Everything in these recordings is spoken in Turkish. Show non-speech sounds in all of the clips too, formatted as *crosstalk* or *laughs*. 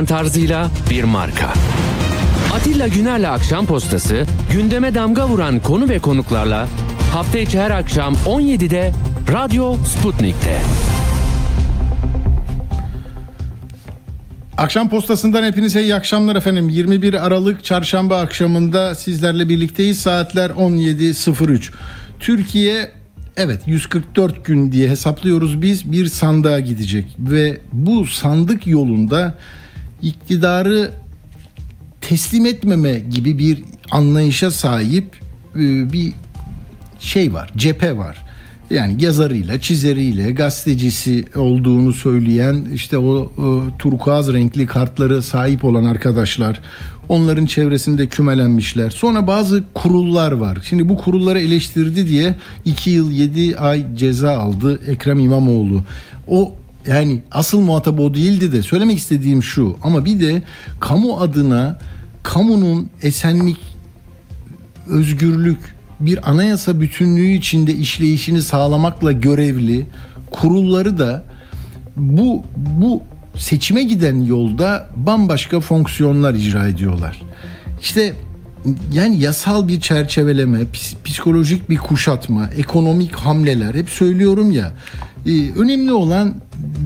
olmayan tarzıyla bir marka. Atilla Güner'le Akşam Postası gündeme damga vuran konu ve konuklarla hafta içi her akşam 17'de Radyo Sputnik'te. Akşam postasından hepinize iyi akşamlar efendim. 21 Aralık çarşamba akşamında sizlerle birlikteyiz. Saatler 17.03. Türkiye evet 144 gün diye hesaplıyoruz biz bir sandığa gidecek ve bu sandık yolunda iktidarı teslim etmeme gibi bir anlayışa sahip e, bir şey var, cephe var. Yani yazarıyla, çizeriyle, gazetecisi olduğunu söyleyen işte o, o turkuaz renkli kartları sahip olan arkadaşlar onların çevresinde kümelenmişler. Sonra bazı kurullar var. Şimdi bu kurulları eleştirdi diye 2 yıl 7 ay ceza aldı Ekrem İmamoğlu. O yani asıl muhatap o değildi de söylemek istediğim şu ama bir de kamu adına kamunun esenlik özgürlük bir anayasa bütünlüğü içinde işleyişini sağlamakla görevli kurulları da bu bu seçime giden yolda bambaşka fonksiyonlar icra ediyorlar. İşte yani yasal bir çerçeveleme, psikolojik bir kuşatma, ekonomik hamleler hep söylüyorum ya. E, önemli olan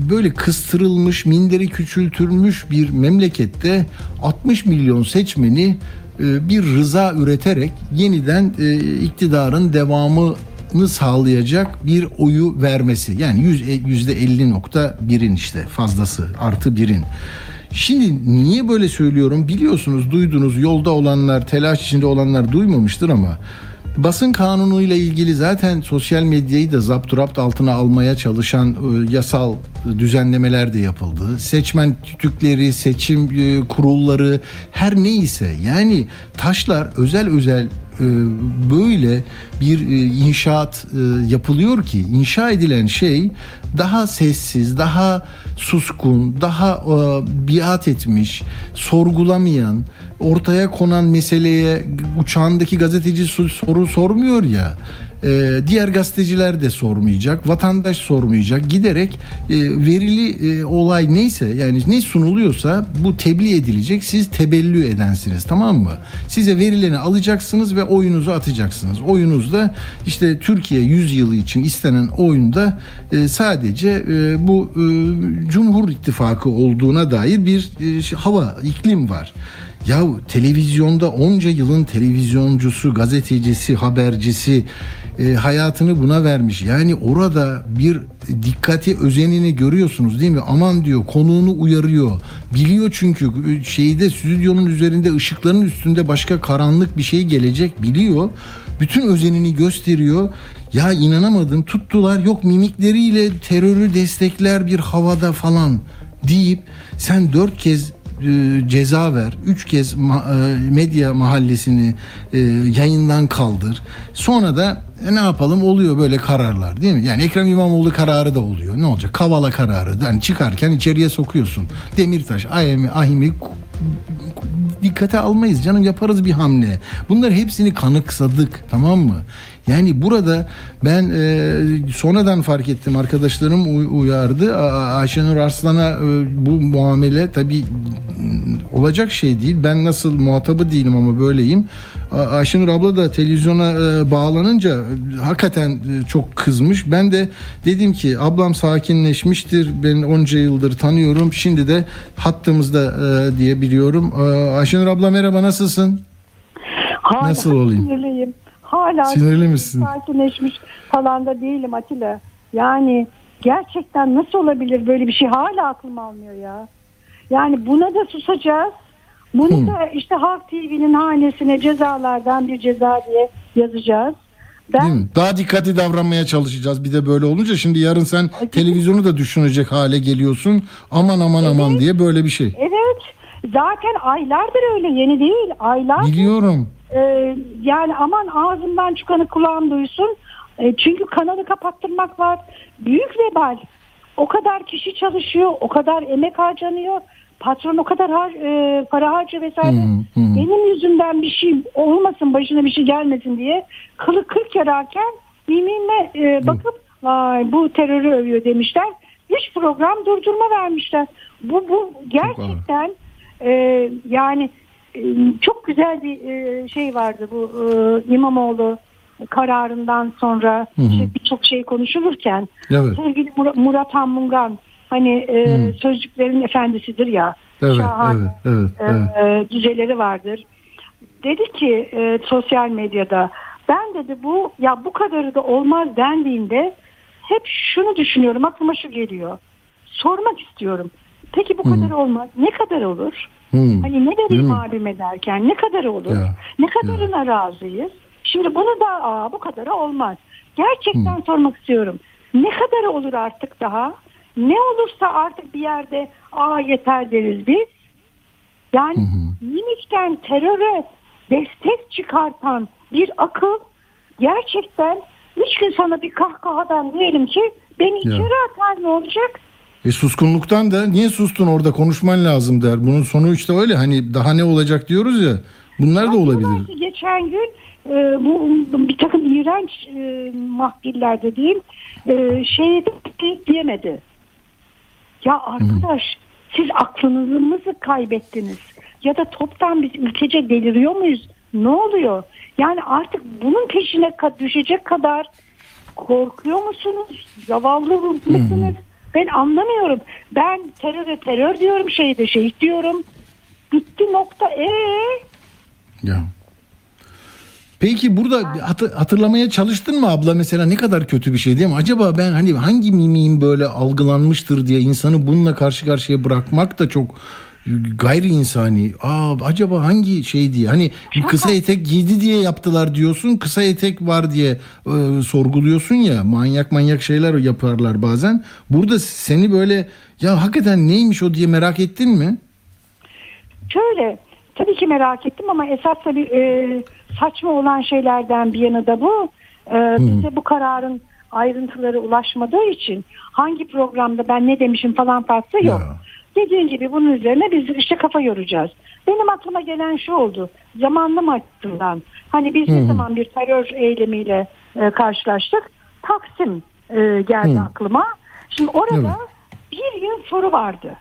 böyle kıstırılmış, minderi küçültülmüş bir memlekette 60 milyon seçmeni e, bir rıza üreterek yeniden e, iktidarın devamını sağlayacak bir oyu vermesi. Yani yüzde 50.1'in işte fazlası artı birin. Şimdi niye böyle söylüyorum biliyorsunuz duydunuz yolda olanlar telaş içinde olanlar duymamıştır ama Basın kanunu ile ilgili zaten sosyal medyayı da zapturapt altına almaya çalışan e, yasal düzenlemeler de yapıldı. Seçmen tütükleri, seçim e, kurulları her neyse yani taşlar özel özel e, böyle bir inşaat yapılıyor ki inşa edilen şey daha sessiz, daha suskun, daha biat etmiş, sorgulamayan, ortaya konan meseleye uçağındaki gazeteci soru sormuyor ya e, diğer gazeteciler de sormayacak, vatandaş sormayacak. Giderek e, verili e, olay neyse yani ne sunuluyorsa bu tebliğ edilecek. Siz tebellü edensiniz tamam mı? Size verileni alacaksınız ve oyunuzu atacaksınız. Oyunuzda işte Türkiye 100 yılı için istenen oyunda e, sadece bu Cumhur İttifakı olduğuna dair bir e, hava, iklim var. Ya televizyonda onca yılın televizyoncusu, gazetecisi, habercisi e, hayatını buna vermiş. Yani orada bir dikkati özenini görüyorsunuz değil mi? Aman diyor konuğunu uyarıyor. Biliyor çünkü e, şeyde stüdyonun üzerinde ışıkların üstünde başka karanlık bir şey gelecek biliyor. Bütün özenini gösteriyor. Ya inanamadım tuttular yok mimikleriyle terörü destekler bir havada falan deyip sen dört kez e, ceza ver. Üç kez e, medya mahallesini yayından kaldır. Sonra da e, ne yapalım oluyor böyle kararlar değil mi? Yani Ekrem İmamoğlu kararı da oluyor. Ne olacak? Kavala kararı. Yani çıkarken içeriye sokuyorsun. Demirtaş, Ahimi, Ahimi dikkate almayız canım yaparız bir hamle. Bunlar hepsini kanıksadık tamam mı? Yani burada ben e, sonradan fark ettim arkadaşlarım uyardı. Ayşenur Arslan'a e, bu muamele tabii olacak şey değil. Ben nasıl muhatabı değilim ama böyleyim. Ayşenur abla da televizyona e, bağlanınca hakikaten e, çok kızmış. Ben de dedim ki ablam sakinleşmiştir. Ben onca yıldır tanıyorum. Şimdi de hattımızda e, diye biliyorum. Ayşenur abla merhaba nasılsın? Hala Nasıl olayım? Sinirliyim. Hala Sinirli misin? sakinleşmiş falan da değilim Atilla. Yani gerçekten nasıl olabilir böyle bir şey hala aklım almıyor ya. Yani buna da susacağız. Bunu hmm. da işte Halk TV'nin hanesine cezalardan bir ceza diye yazacağız. Ben... Daha dikkatli davranmaya çalışacağız bir de böyle olunca. Şimdi yarın sen televizyonu da düşünecek hale geliyorsun. Aman aman evet. aman diye böyle bir şey. Evet. Zaten aylardır öyle yeni değil. Aylardır. Biliyorum. E, yani aman ağzımdan çıkanı kulağım duysun. E, çünkü kanalı kapattırmak var. Büyük vebal. O kadar kişi çalışıyor, o kadar emek harcanıyor. Patron o kadar har, e, para harcıyor vesaire. Hmm, hmm. Benim yüzümden bir şey olmasın, başına bir şey gelmesin diye kılı kırk yararken mimime e, bakıp vay bu terörü övüyor demişler. Hiç program durdurma vermişler. Bu bu gerçekten e, yani e, çok güzel bir e, şey vardı bu e, İmamoğlu kararından sonra işte birçok şey konuşulurken Evet. sevgili Murat, Murat Han hani e, Hı. sözcüklerin efendisidir ya Evet, şahane evet, evet, e, evet. e, dizeleri vardır. Dedi ki e, sosyal medyada ben dedi bu ya bu kadarı da olmaz dendiğinde hep şunu düşünüyorum aklıma şu geliyor. Sormak istiyorum. Peki bu kadar olmaz. Ne kadar olur? Hmm. Hani ne vereyim mi? abime derken ne kadar olur? Ya, Ne kadarına razıyız? Şimdi bunu da aa, bu kadarı olmaz. Gerçekten sormak istiyorum. Ne kadar olur artık daha? Ne olursa artık bir yerde aa yeter deriz biz. Yani minikten teröre destek çıkartan bir akıl gerçekten üç gün sonra bir kahkahadan diyelim ki beni içeri atar ne olacak? E suskunluktan da niye sustun orada konuşman lazım der. Bunun sonu işte öyle hani daha ne olacak diyoruz ya. Bunlar da olabilir. Ki Geçen gün e, bu bir takım iğrenç e, mahkillerde diyeyim e, şey diyemedi. Ya arkadaş siz aklınızı mı kaybettiniz? Ya da toptan biz ülkece deliriyor muyuz? Ne oluyor? Yani artık bunun peşine düşecek kadar korkuyor musunuz? Zavallı mısınız? Ben anlamıyorum. Ben teröre terör diyorum, şehide şehit diyorum. Bitti nokta. Ee? Ya. Peki burada hatı- hatırlamaya çalıştın mı abla mesela ne kadar kötü bir şey değil mi? Acaba ben hani hangi mimiğim böyle algılanmıştır diye insanı bununla karşı karşıya bırakmak da çok gayri insani. Aa acaba hangi şey diye hani kısa etek giydi diye yaptılar diyorsun. Kısa etek var diye e, sorguluyorsun ya. Manyak manyak şeyler yaparlar bazen. Burada seni böyle ya hakikaten neymiş o diye merak ettin mi? Şöyle tabii ki merak ettim ama esas tabii e, saçma olan şeylerden bir yanı da bu. E, bize bu kararın ayrıntıları ulaşmadığı için hangi programda ben ne demişim falan farklı yok. Ya. Dediğin gibi bunun üzerine biz işte kafa yoracağız. Benim aklıma gelen şu oldu. Zamanlama açısından. Hani biz ne zaman bir terör eylemiyle e, karşılaştık? Taksim e, geldi Hı. aklıma. Şimdi orada Evet. bir yıl soru vardı.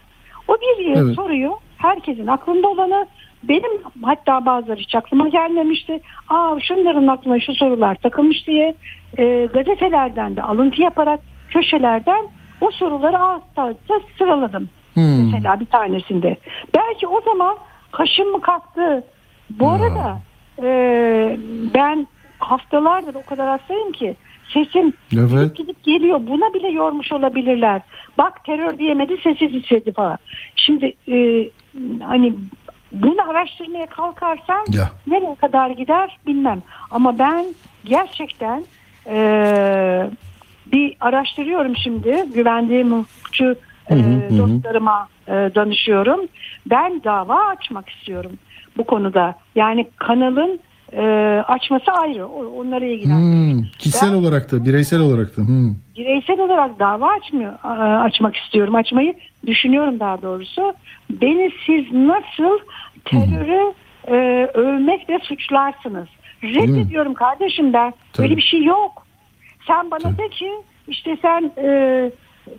O bir yıl Evet. soruyu herkesin aklında olanı benim hatta bazıları hiç aklıma gelmemişti. Aa şunların aklına şu sorular takılmış diye e, gazetelerden de alıntı yaparak köşelerden o soruları ağız tadında sıraladım. Hmm. Mesela bir tanesinde. Belki o zaman kaşım mı kalktı? Bu Ya. arada e, ben haftalardır o kadar hastayım ki sesim Evet. gidip gidip geliyor. Buna bile yormuş olabilirler. Bak terör diyemedi sessiz hissetti falan. Şimdi e, hani bunu araştırmaya kalkarsam Ya. nereye kadar gider bilmem. Ama ben gerçekten e, bir araştırıyorum şimdi. Güvendiğim hukukçu e, dostlarıma e, danışıyorum. Ben dava açmak istiyorum bu konuda. Yani kanalın e, açması ayrı. O- Onları ilgilendirir. Hmm, kişisel Ben- olarak da bireysel olarak da. Hmm. bireysel olarak dava açmıyor, açmak istiyorum. Açmayı düşünüyorum daha doğrusu. Beni siz nasıl terörü e, övmekle suçlarsınız? Reddediyorum kardeşim ben. Tabii. Böyle bir şey yok. Sen bana de ki işte sen e,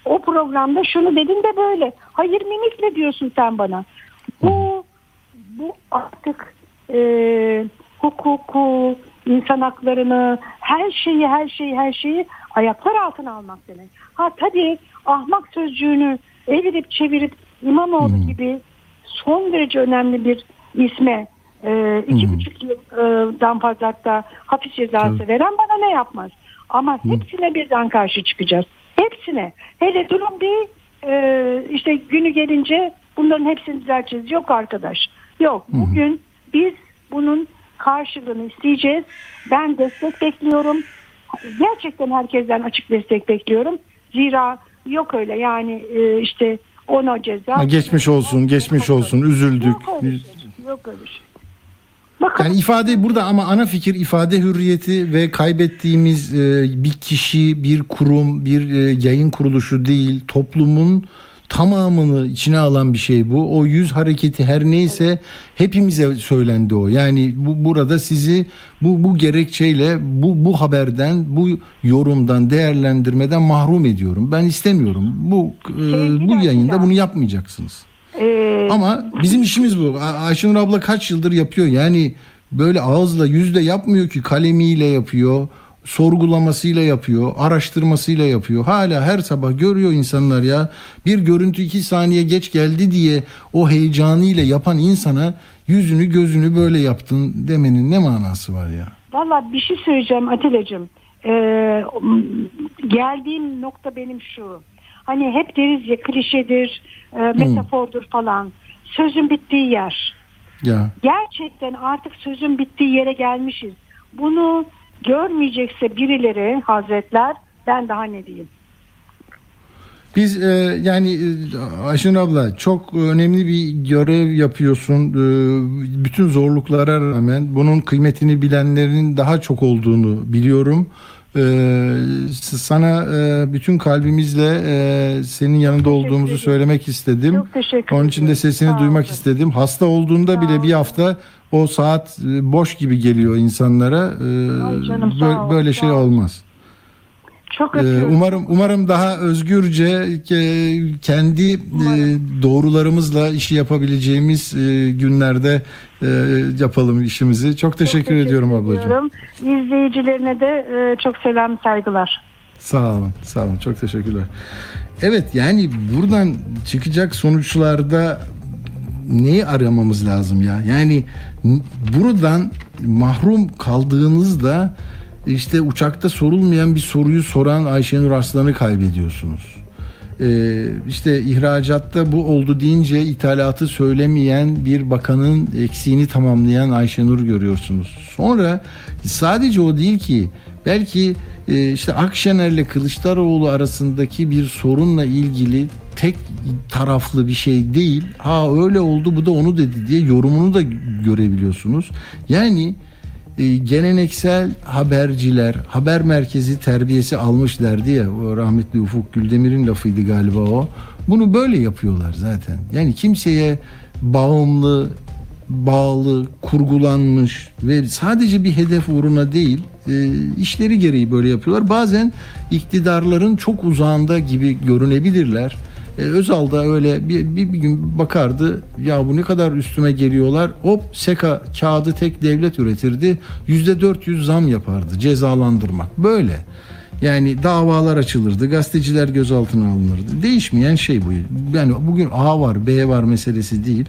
o programda şunu dedin de böyle. Hayır mimikle diyorsun sen bana. Bu bu artık e, hukuku, insan haklarını, her şeyi, her şeyi, her şeyi ayaklar altına almak demek. Ha tabii ahmak sözcüğünü evirip çevirip İmamoğlu gibi son derece önemli bir isme e, iki buçuk yıldan fazla hatta hapis cezası Tabii. veren bana ne yapmaz? Ama hepsine birden karşı çıkacağız. Hepsine. Hele durum bir e, işte günü gelince bunların hepsini düzelteceğiz. Yok arkadaş. Yok. Bugün biz bunun karşılığını isteyeceğiz. Ben destek bekliyorum. Gerçekten herkesten açık destek bekliyorum. Zira yok öyle yani e, işte ona ceza. Ha, geçmiş olsun, geçmiş olsun, üzüldük. Yok öyle şey. Yok öyle şey. Bakın Yani ifade burada ama ana fikir ifade hürriyeti ve kaybettiğimiz e, bir kişi, bir kurum, bir e, yayın kuruluşu değil, toplumun tamamını içine alan bir şey bu. O yüz hareketi her neyse hepimize söylendi o. Yani bu burada sizi bu bu gerekçeyle bu bu haberden, bu yorumdan, değerlendirmeden mahrum ediyorum. Ben istemiyorum. Bu e, bu yayında bunu yapmayacaksınız. Ee, Ama bizim işimiz bu. Ayşenur abla kaç yıldır yapıyor. Yani böyle ağızla yüzle yapmıyor ki kalemiyle yapıyor. Sorgulamasıyla yapıyor, araştırmasıyla yapıyor. Hala her sabah görüyor insanlar ya. Bir görüntü iki saniye geç geldi diye o heyecanıyla yapan insana yüzünü gözünü böyle yaptın demenin ne manası var ya? Valla bir şey söyleyeceğim Atilla'cığım. Ee, geldiğim nokta benim şu. Hani hep deriz ya klişedir, e, metafordur falan. Sözün bittiği yer. Ya Gerçekten artık sözün bittiği yere gelmişiz. Bunu görmeyecekse birileri hazretler ben daha ne diyeyim. Biz e, yani e, Ayşen abla çok önemli bir görev yapıyorsun. E, bütün zorluklara rağmen bunun kıymetini bilenlerin daha çok olduğunu biliyorum. E, sana e, bütün kalbimizle e, senin yanında olduğumuzu ederim. söylemek istedim. Çok teşekkür Onun için de ederim. sesini duymak istedim. Hasta olduğunda bile bir hafta o saat e, boş gibi geliyor insanlara. E, Ay canım, böyle, ol, böyle şey ol. olmaz. Çok öpüyorum. Umarım umarım daha özgürce ke- kendi e, doğrularımızla işi yapabileceğimiz e, günlerde e, yapalım işimizi. Çok teşekkür, ediyorum ablacığım. ediyorum. İzleyicilerine de e, çok selam saygılar. Sağ olun, sağ olun. Çok teşekkürler. Evet yani buradan çıkacak sonuçlarda neyi aramamız lazım ya? Yani buradan mahrum kaldığınızda işte uçakta sorulmayan bir soruyu soran Ayşenur Arslan'ı kaybediyorsunuz. Ee, işte ihracatta bu oldu deyince ithalatı söylemeyen bir bakanın eksiğini tamamlayan Ayşenur görüyorsunuz. Sonra sadece o değil ki belki e, işte Akşener'le Kılıçdaroğlu arasındaki bir sorunla ilgili tek taraflı bir şey değil. Ha öyle oldu bu da onu dedi diye yorumunu da görebiliyorsunuz. Yani e, geleneksel haberciler, haber merkezi terbiyesi almış derdi ya rahmetli Ufuk Güldemir'in lafıydı galiba o. Bunu böyle yapıyorlar zaten. Yani kimseye bağımlı, bağlı, kurgulanmış ve sadece bir hedef uğruna değil e, işleri gereği böyle yapıyorlar. Bazen iktidarların çok uzağında gibi görünebilirler. E, Özal da öyle bir, bir, bir gün bakardı ya bu ne kadar üstüme geliyorlar. Hop seka kağıdı tek devlet üretirdi. Yüzde 400 zam yapardı cezalandırmak. Böyle. Yani davalar açılırdı gazeteciler gözaltına alınırdı. Değişmeyen şey bu. Yani bugün A var B var meselesi değil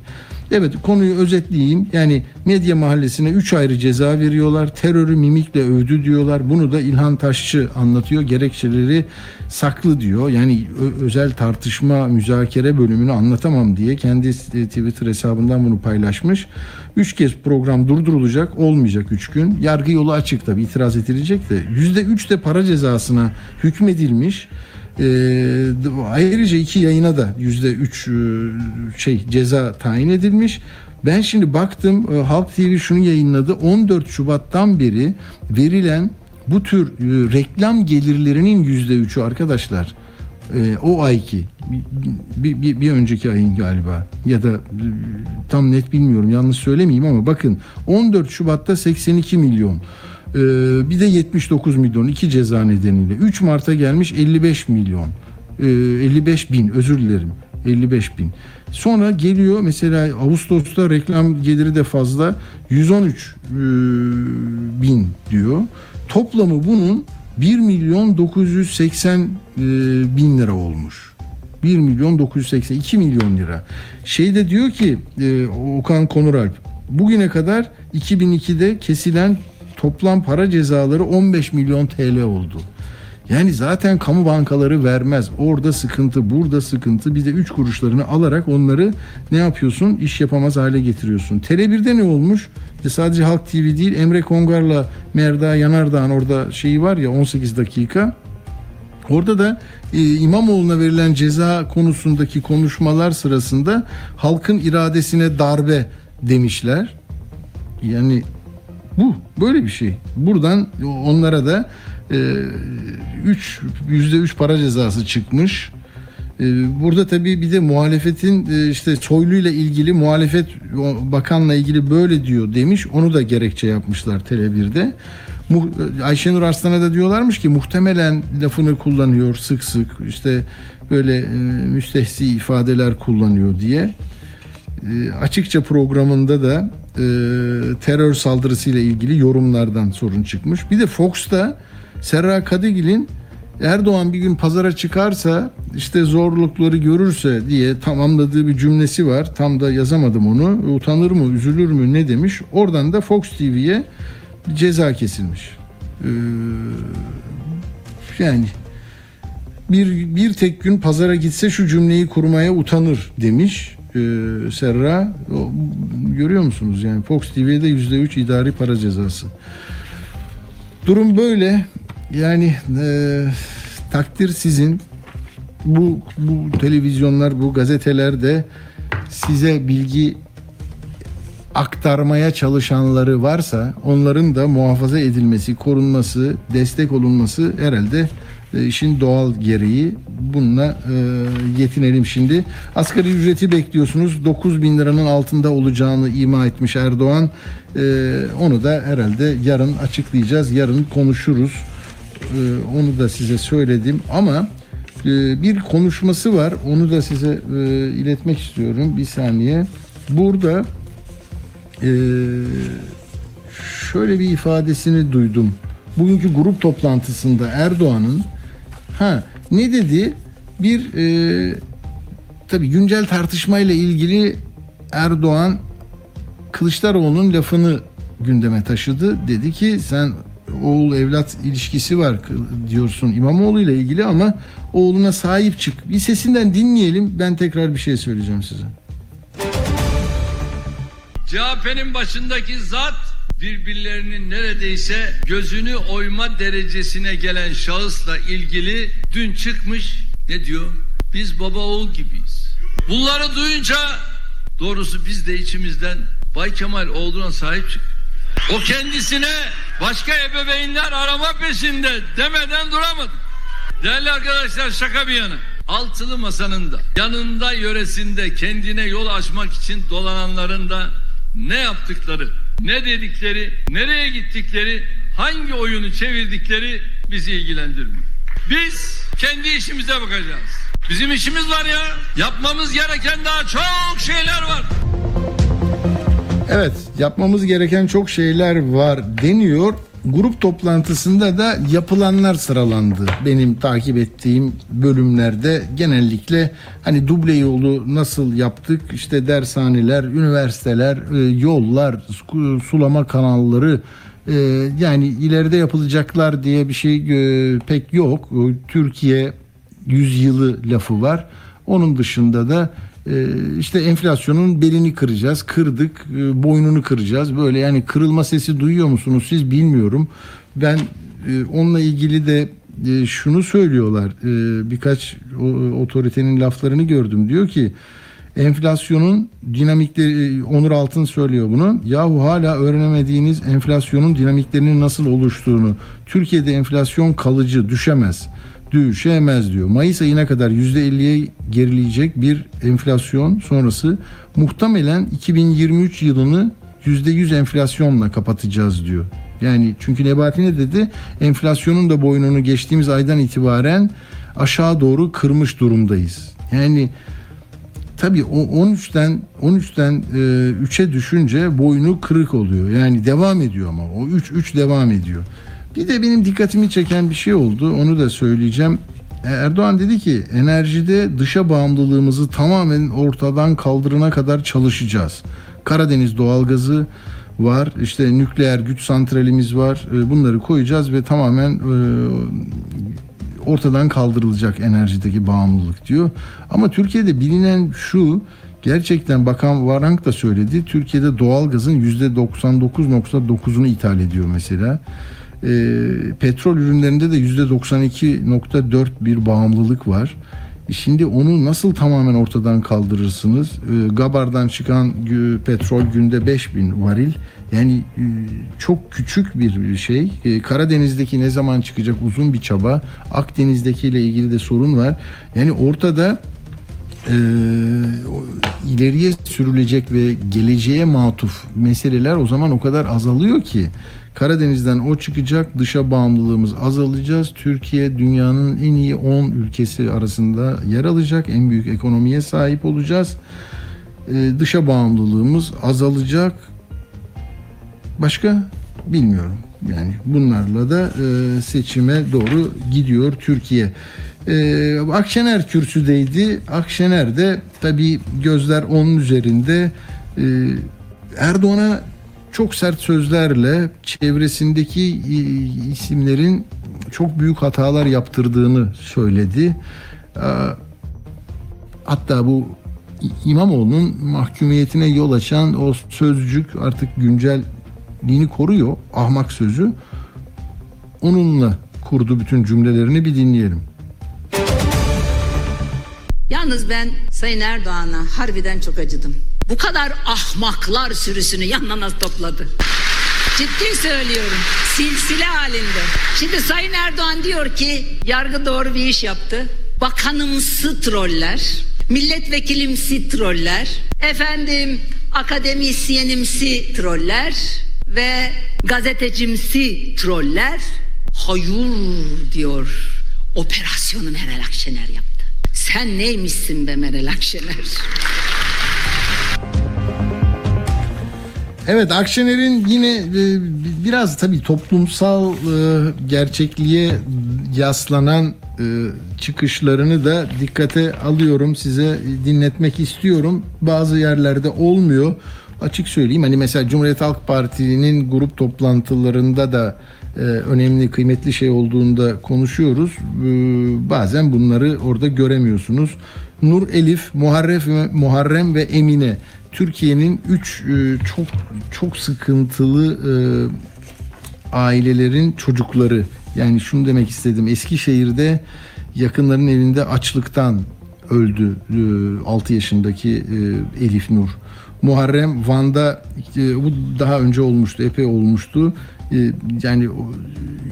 evet konuyu özetleyeyim yani medya mahallesine 3 ayrı ceza veriyorlar terörü mimikle övdü diyorlar bunu da İlhan Taşçı anlatıyor gerekçeleri saklı diyor. Yani özel tartışma müzakere bölümünü anlatamam diye kendi e, Twitter hesabından bunu paylaşmış. Üç kez program durdurulacak olmayacak üç gün. Yargı yolu açık tabi itiraz edilecek de. Yüzde üç de para cezasına hükmedilmiş. Ee, ayrıca iki yayına da yüzde üç e, şey ceza tayin edilmiş. Ben şimdi baktım e, Halk TV şunu yayınladı. 14 Şubat'tan beri verilen bu tür e, reklam gelirlerinin yüzde üçü arkadaşlar o ayki bir, bir, bir önceki ayın galiba ya da tam net bilmiyorum yanlış söylemeyeyim ama bakın 14 Şubat'ta 82 milyon bir de 79 milyon iki ceza nedeniyle. 3 Mart'a gelmiş 55 milyon. E, 55 bin özür dilerim. 55 bin. Sonra geliyor mesela Ağustos'ta reklam geliri de fazla. 113 e, bin diyor. Toplamı bunun 1 milyon 980 e, bin lira olmuş. 1 milyon 980 2 milyon lira. Şeyde diyor ki e, Okan Konuralp bugüne kadar 2002'de kesilen toplam para cezaları 15 milyon TL oldu. Yani zaten kamu bankaları vermez. Orada sıkıntı, burada sıkıntı. Bir de 3 kuruşlarını alarak onları ne yapıyorsun? İş yapamaz hale getiriyorsun. Tele1'de ne olmuş? İşte sadece Halk TV değil Emre Kongar'la Merda Yanardağ'ın orada şeyi var ya 18 dakika. Orada da e, İmamoğlu'na verilen ceza konusundaki konuşmalar sırasında halkın iradesine darbe demişler. Yani bu böyle bir şey. Buradan onlara da 3 yüzde üç para cezası çıkmış. E, Burada tabii bir de muhalefetin e, işte Soylu ile ilgili muhalefet bakanla ilgili böyle diyor demiş. Onu da gerekçe yapmışlar Tele1'de. Mu- Ayşenur Arslan'a da diyorlarmış ki muhtemelen lafını kullanıyor sık sık işte böyle e, müstehsi ifadeler kullanıyor diye. e, açıkça programında da e, terör saldırısıyla ilgili yorumlardan sorun çıkmış. Bir de Fox'ta Serra Kadıgil'in Erdoğan bir gün pazara çıkarsa işte zorlukları görürse diye tamamladığı bir cümlesi var. Tam da yazamadım onu. Utanır mı, üzülür mü ne demiş. Oradan da Fox TV'ye ceza kesilmiş. Ee, yani bir, bir tek gün pazara gitse şu cümleyi kurmaya utanır demiş ee, Serra. Görüyor musunuz yani Fox TV'de %3 idari para cezası. Durum böyle. Yani e, takdir sizin. Bu, bu televizyonlar, bu gazeteler de size bilgi aktarmaya çalışanları varsa onların da muhafaza edilmesi, korunması, destek olunması herhalde e, işin doğal gereği. Bununla e, yetinelim şimdi. Asgari ücreti bekliyorsunuz. 9 bin liranın altında olacağını ima etmiş Erdoğan. E, onu da herhalde yarın açıklayacağız. Yarın konuşuruz. E, onu da size söyledim ama bir konuşması var. Onu da size iletmek istiyorum. Bir saniye. Burada şöyle bir ifadesini duydum. Bugünkü grup toplantısında Erdoğan'ın ha ne dedi? Bir e, tabii güncel tartışmayla ilgili Erdoğan Kılıçdaroğlu'nun lafını gündeme taşıdı. Dedi ki sen oğul evlat ilişkisi var diyorsun İmamoğlu ile ilgili ama oğluna sahip çık. Bir sesinden dinleyelim. Ben tekrar bir şey söyleyeceğim size. CHP'nin başındaki zat birbirlerinin neredeyse gözünü oyma derecesine gelen şahısla ilgili dün çıkmış ne diyor? Biz baba oğul gibiyiz. Bunları duyunca doğrusu biz de içimizden Bay Kemal oğluna sahip çık. O kendisine başka ebeveynler arama peşinde demeden duramadı. Değerli arkadaşlar şaka bir yana. Altılı masanın da yanında yöresinde kendine yol açmak için dolananların da ne yaptıkları, ne dedikleri, nereye gittikleri, hangi oyunu çevirdikleri bizi ilgilendirmiyor. Biz kendi işimize bakacağız. Bizim işimiz var ya. Yapmamız gereken daha çok şeyler var. Evet, yapmamız gereken çok şeyler var deniyor. Grup toplantısında da yapılanlar sıralandı. Benim takip ettiğim bölümlerde genellikle hani duble yolu nasıl yaptık? İşte dershaneler, üniversiteler, e, yollar, sulama kanalları e, yani ileride yapılacaklar diye bir şey e, pek yok. Türkiye yüzyılı lafı var. Onun dışında da işte enflasyonun belini kıracağız. Kırdık, boynunu kıracağız. Böyle yani kırılma sesi duyuyor musunuz siz bilmiyorum. Ben onunla ilgili de şunu söylüyorlar. Birkaç otoritenin laflarını gördüm. Diyor ki enflasyonun dinamikleri Onur Altın söylüyor bunu. Yahu hala öğrenemediğiniz enflasyonun dinamiklerinin nasıl oluştuğunu. Türkiye'de enflasyon kalıcı düşemez düşemez diyor. Mayıs ayına kadar %50'ye gerileyecek bir enflasyon sonrası muhtemelen 2023 yılını %100 enflasyonla kapatacağız diyor. Yani çünkü Nebati ne dedi? Enflasyonun da boynunu geçtiğimiz aydan itibaren aşağı doğru kırmış durumdayız. Yani tabii o 13'ten 13'ten e, 3'e düşünce boynu kırık oluyor. Yani devam ediyor ama o 3 3 devam ediyor. Bir de benim dikkatimi çeken bir şey oldu. Onu da söyleyeceğim. Erdoğan dedi ki enerjide dışa bağımlılığımızı tamamen ortadan kaldırana kadar çalışacağız. Karadeniz doğalgazı var. İşte nükleer güç santralimiz var. Bunları koyacağız ve tamamen ortadan kaldırılacak enerjideki bağımlılık diyor. Ama Türkiye'de bilinen şu gerçekten Bakan Varank da söyledi. Türkiye'de doğalgazın %99.9'unu ithal ediyor mesela. E, petrol ürünlerinde de %92.4 bir bağımlılık var. E, şimdi onu nasıl tamamen ortadan kaldırırsınız? E, Gabar'dan çıkan e, petrol günde 5000 varil. Yani e, çok küçük bir şey. E, Karadeniz'deki ne zaman çıkacak uzun bir çaba. Akdeniz'deki ile ilgili de sorun var. Yani ortada e, ileriye sürülecek ve geleceğe matuf meseleler o zaman o kadar azalıyor ki Karadeniz'den o çıkacak, dışa bağımlılığımız azalacağız. Türkiye dünyanın en iyi 10 ülkesi arasında yer alacak, en büyük ekonomiye sahip olacağız. e, dışa bağımlılığımız azalacak. Başka bilmiyorum. Yani bunlarla da e, seçime doğru gidiyor Türkiye. E, Akşener kürsüdeydi. Akşener de tabii gözler onun üzerinde. E, Erdoğan'a çok sert sözlerle çevresindeki isimlerin çok büyük hatalar yaptırdığını söyledi. Hatta bu İmamoğlu'nun mahkumiyetine yol açan o sözcük artık güncelliğini koruyor. Ahmak sözü. Onunla kurdu bütün cümlelerini bir dinleyelim. Yalnız ben Sayın Erdoğan'a harbiden çok acıdım. Bu kadar ahmaklar sürüsünü yanına topladı. Ciddi söylüyorum. Silsile halinde. Şimdi Sayın Erdoğan diyor ki yargı doğru bir iş yaptı. Bakanımsı troller, milletvekilimsi troller, efendim akademisyenimsi troller ve gazetecimsi troller hayır diyor. Operasyonu Meral Akşener yaptı. Sen neymişsin be Meral Akşener? Evet Akşener'in yine e, biraz tabii toplumsal e, gerçekliğe yaslanan e, çıkışlarını da dikkate alıyorum. Size dinletmek istiyorum. Bazı yerlerde olmuyor. Açık söyleyeyim hani mesela Cumhuriyet Halk Parti'nin grup toplantılarında da önemli kıymetli şey olduğunda konuşuyoruz. Bazen bunları orada göremiyorsunuz. Nur Elif, Muharrem, Muharrem ve Emine Türkiye'nin 3 çok çok sıkıntılı e, ailelerin çocukları. Yani şunu demek istedim. Eskişehir'de yakınların evinde açlıktan öldü 6 yaşındaki e, Elif Nur. Muharrem Van'da e, bu daha önce olmuştu, epey olmuştu. E, Yani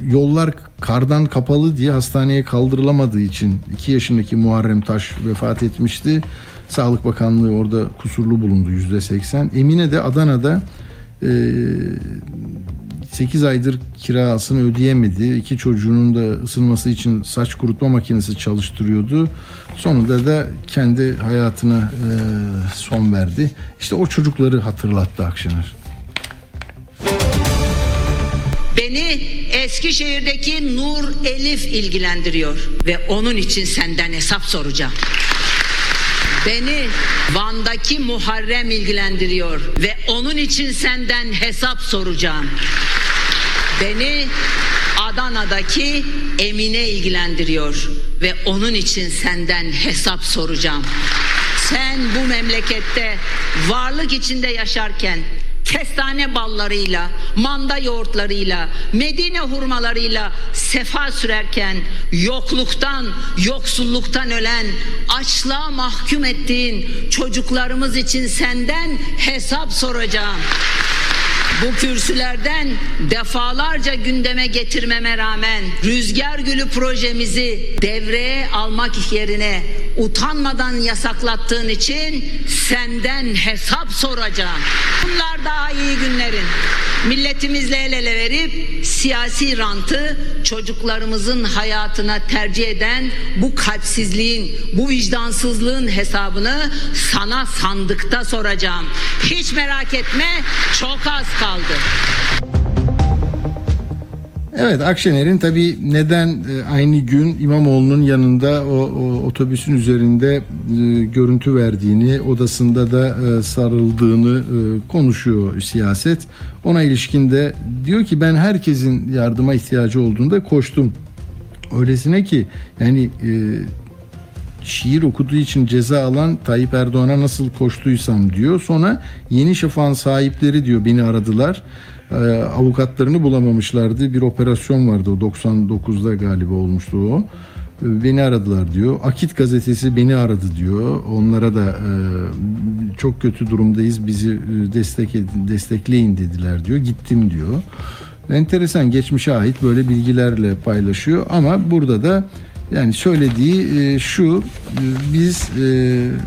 yollar kardan kapalı diye hastaneye kaldırılamadığı için 2 yaşındaki Muharrem Taş vefat etmişti. Sağlık Bakanlığı orada kusurlu bulundu yüzde seksen. Emine de Adana'da e, 8 aydır kirasını ödeyemedi. İki çocuğunun da ısınması için saç kurutma makinesi çalıştırıyordu. Sonunda da kendi hayatına e, son verdi. İşte o çocukları hatırlattı Akşener. Beni Eskişehir'deki Nur Elif ilgilendiriyor ve onun için senden hesap soracağım. Beni Van'daki Muharrem ilgilendiriyor ve onun için senden hesap soracağım. Beni Adana'daki Emine ilgilendiriyor ve onun için senden hesap soracağım. Sen bu memlekette varlık içinde yaşarken kestane ballarıyla, manda yoğurtlarıyla, Medine hurmalarıyla sefa sürerken yokluktan, yoksulluktan ölen, açlığa mahkum ettiğin çocuklarımız için senden hesap soracağım. Bu kürsülerden defalarca gündeme getirmeme rağmen Rüzgar Gülü projemizi devreye almak yerine utanmadan yasaklattığın için senden hesap soracağım. Bunlar daha iyi günlerin. Milletimizle el ele verip siyasi rantı çocuklarımızın hayatına tercih eden bu kalpsizliğin, bu vicdansızlığın hesabını sana sandıkta soracağım. Hiç merak etme çok az kaldı. Evet Akşener'in tabii neden e, aynı gün İmamoğlu'nun yanında o, o otobüsün üzerinde e, görüntü verdiğini, odasında da e, sarıldığını e, konuşuyor siyaset. Ona ilişkin de diyor ki ben herkesin yardıma ihtiyacı olduğunda koştum. Öylesine ki yani e, şiir okuduğu için ceza alan Tayyip Erdoğan'a nasıl koştuysam diyor. Sonra Yeni Şafak'ın sahipleri diyor beni aradılar. Ee, avukatlarını bulamamışlardı. Bir operasyon vardı o 99'da galiba olmuştu o. Ee, Beni aradılar diyor. Akit gazetesi beni aradı diyor. Onlara da e, çok kötü durumdayız. Bizi e, destek destekleyin dediler diyor. Gittim diyor. Enteresan geçmişe ait böyle bilgilerle paylaşıyor ama burada da yani söylediği e, şu biz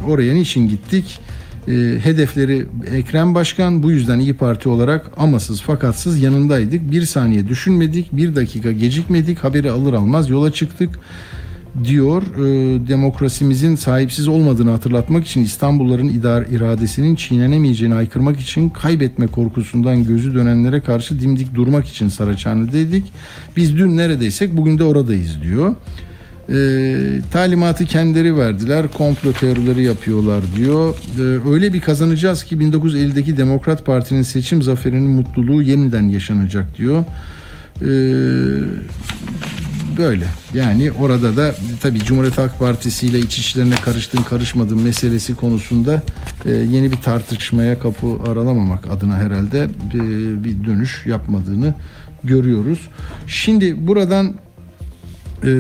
oraya niçin gittik? E, hedefleri Ekrem Başkan bu yüzden İyi Parti olarak amasız fakatsız yanındaydık. Bir saniye düşünmedik, bir dakika gecikmedik, haberi alır almaz yola çıktık. diyor. E, demokrasimizin sahipsiz olmadığını hatırlatmak için İstanbulluların idar iradesinin çiğnenemeyeceğini aykırmak için kaybetme korkusundan gözü dönenlere karşı dimdik durmak için Saraçhane'deydik. Biz dün neredeysek bugün de oradayız diyor. E, talimatı kendileri verdiler. Komplo teorileri yapıyorlar diyor. E, öyle bir kazanacağız ki 1950'deki Demokrat Parti'nin seçim zaferinin mutluluğu yeniden yaşanacak diyor. E, böyle. Yani orada da tabii Cumhuriyet Halk Partisi ile iç işlerine karıştın karışmadın meselesi konusunda e, yeni bir tartışmaya kapı aralamamak adına herhalde e, bir dönüş yapmadığını görüyoruz. Şimdi buradan e,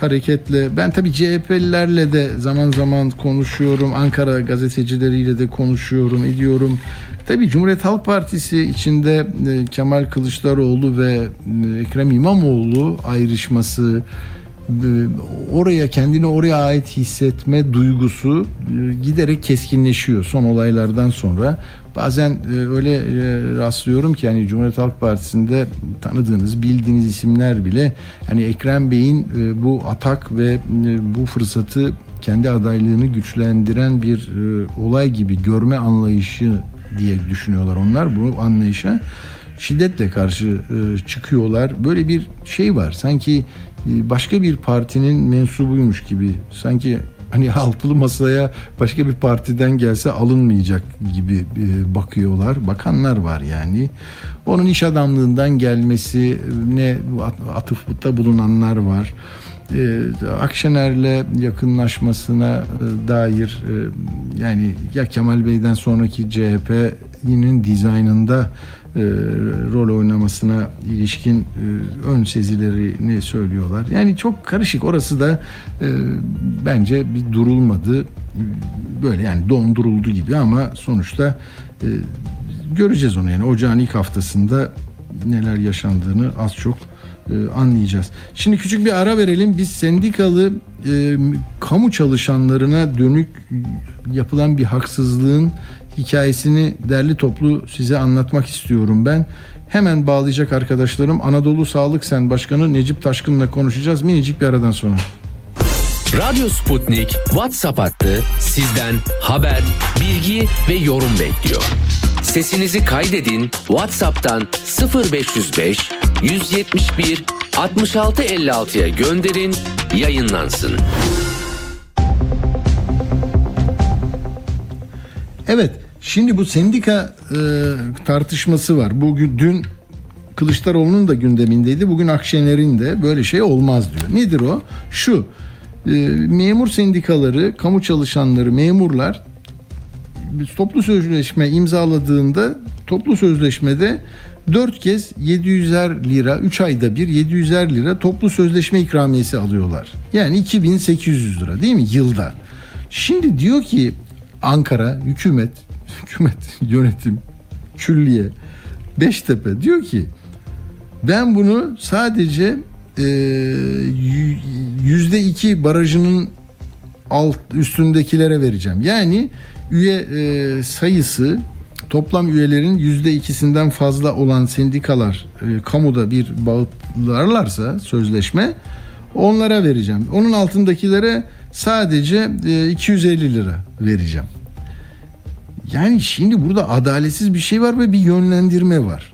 hareketle ben tabii CHP'lilerle de zaman zaman konuşuyorum. Ankara gazetecileriyle de konuşuyorum, ediyorum. Tabii Cumhuriyet Halk Partisi içinde e, Kemal Kılıçdaroğlu ve e, Ekrem İmamoğlu ayrışması e, oraya kendini oraya ait hissetme duygusu e, giderek keskinleşiyor son olaylardan sonra. Bazen e, öyle e, rastlıyorum ki yani Cumhuriyet Halk Partisi'nde tanıdığınız, bildiğiniz isimler bile hani Ekrem Bey'in e, bu atak ve bu fırsatı kendi adaylığını güçlendiren bir olay gibi görme anlayışı diye düşünüyorlar onlar bu anlayışa şiddetle karşı çıkıyorlar. Böyle bir şey var. Sanki başka bir partinin mensubuymuş gibi. Sanki hani altılı masaya başka bir partiden gelse alınmayacak gibi e, bakıyorlar. Bakanlar var yani. Onun iş adamlığından gelmesi ne atıfta bulunanlar var. Ee, Akşener'le yakınlaşmasına e, dair e, yani ya Kemal Bey'den sonraki CHP'nin dizaynında e, rol oynamasına ilişkin e, ön sezilerini söylüyorlar. Yani çok karışık. Orası da e, bence bir durulmadı. Böyle yani donduruldu gibi ama sonuçta e, göreceğiz onu yani ocağın ilk haftasında neler yaşandığını az çok e, anlayacağız. Şimdi küçük bir ara verelim. Biz sendikalı e, kamu çalışanlarına dönük yapılan bir haksızlığın hikayesini derli toplu size anlatmak istiyorum ben. Hemen bağlayacak arkadaşlarım Anadolu Sağlık Sen Başkanı Necip Taşkın'la konuşacağız minicik bir aradan sonra. Radyo Sputnik WhatsApp hattı sizden haber, bilgi ve yorum bekliyor. Sesinizi kaydedin WhatsApp'tan 0505 171 66 56'ya gönderin yayınlansın. Evet, şimdi bu sendika e, tartışması var. Bugün dün Kılıçdaroğlu'nun da gündemindeydi. Bugün Akşener'in de böyle şey olmaz diyor. Nedir o? Şu, e, memur sendikaları, kamu çalışanları, memurlar toplu sözleşme imzaladığında toplu sözleşmede 4 kez 700'er lira 3 ayda bir 700'er lira toplu sözleşme ikramiyesi alıyorlar. Yani 2800 lira değil mi yılda? Şimdi diyor ki Ankara hükümet, *laughs* hükümet yönetim, külliye, Beştepe diyor ki ben bunu sadece e, yüzde iki barajının alt üstündekilere vereceğim. Yani üye e, sayısı toplam üyelerin yüzde ikisinden fazla olan sendikalar e, kamuda bir bağlarlarsa sözleşme onlara vereceğim. Onun altındakilere sadece e, 250 lira vereceğim. Yani şimdi burada adaletsiz bir şey var ve bir yönlendirme var.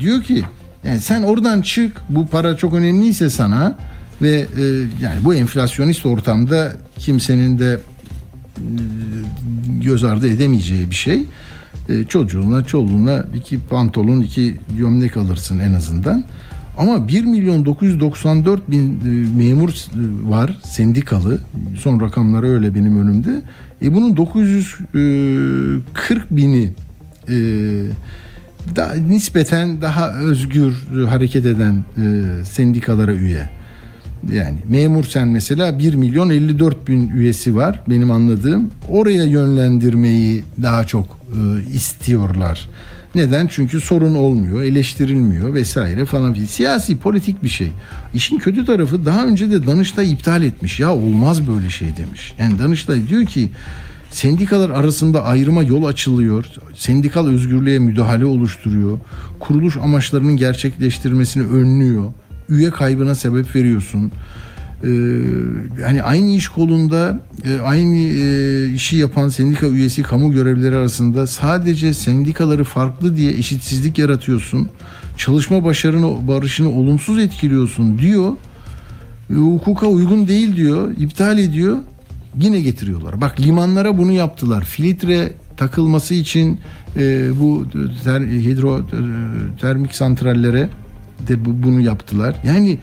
Diyor ki yani sen oradan çık bu para çok önemliyse sana ve e, yani bu enflasyonist ortamda kimsenin de e, göz ardı edemeyeceği bir şey. E, çocuğuna, çoluğuna iki pantolon, iki gömlek alırsın en azından. Ama 1 milyon 994 bin e, memur e, var sendikalı. Son rakamları öyle benim önümde. E bunun 940 bini e, da, nispeten daha özgür hareket eden e, sendikalara üye. Yani memur sen mesela 1 milyon 54 bin üyesi var benim anladığım. Oraya yönlendirmeyi daha çok e, istiyorlar. Neden? Çünkü sorun olmuyor, eleştirilmiyor vesaire falan. Siyasi, politik bir şey. İşin kötü tarafı daha önce de Danıştay iptal etmiş. Ya olmaz böyle şey demiş. Yani Danıştay diyor ki sendikalar arasında ayrıma yol açılıyor. Sendikal özgürlüğe müdahale oluşturuyor. Kuruluş amaçlarının gerçekleştirmesini önlüyor. Üye kaybına sebep veriyorsun. E, hani aynı iş kolunda e, aynı e, işi yapan sendika üyesi kamu görevlileri arasında sadece sendikaları farklı diye eşitsizlik yaratıyorsun. Çalışma başarını barışını olumsuz etkiliyorsun diyor. E, hukuka uygun değil diyor. iptal ediyor. Yine getiriyorlar. Bak limanlara bunu yaptılar. Filtre takılması için e, bu ter, hidro e, termik santrallere de bu, bunu yaptılar. Yani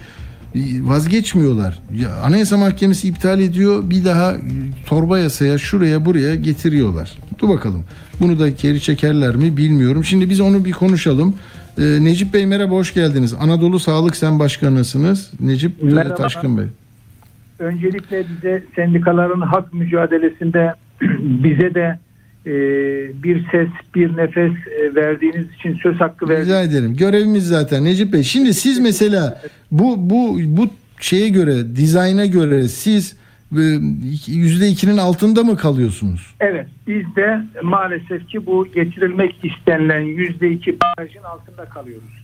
vazgeçmiyorlar. Ya, Anayasa Mahkemesi iptal ediyor. Bir daha e, torba yasaya şuraya buraya getiriyorlar. Dur bakalım. Bunu da geri çekerler mi bilmiyorum. Şimdi biz onu bir konuşalım. E, Necip Bey merhaba hoş geldiniz. Anadolu Sağlık Sen Başkanısınız. Necip e, Merhaba. Taşkın Bey. Öncelikle bize sendikaların hak mücadelesinde *clears throat* bize de e, bir ses, bir nefes e, verdiğiniz için söz hakkı verdiğiniz Rica ederim. Görevimiz zaten Necip Bey. Şimdi siz mesela bu bu bu şeye göre, dizayna göre siz e, yüzde ikinin altında mı kalıyorsunuz? Evet, biz de maalesef ki bu getirilmek istenilen yüzde iki barajın altında kalıyoruz.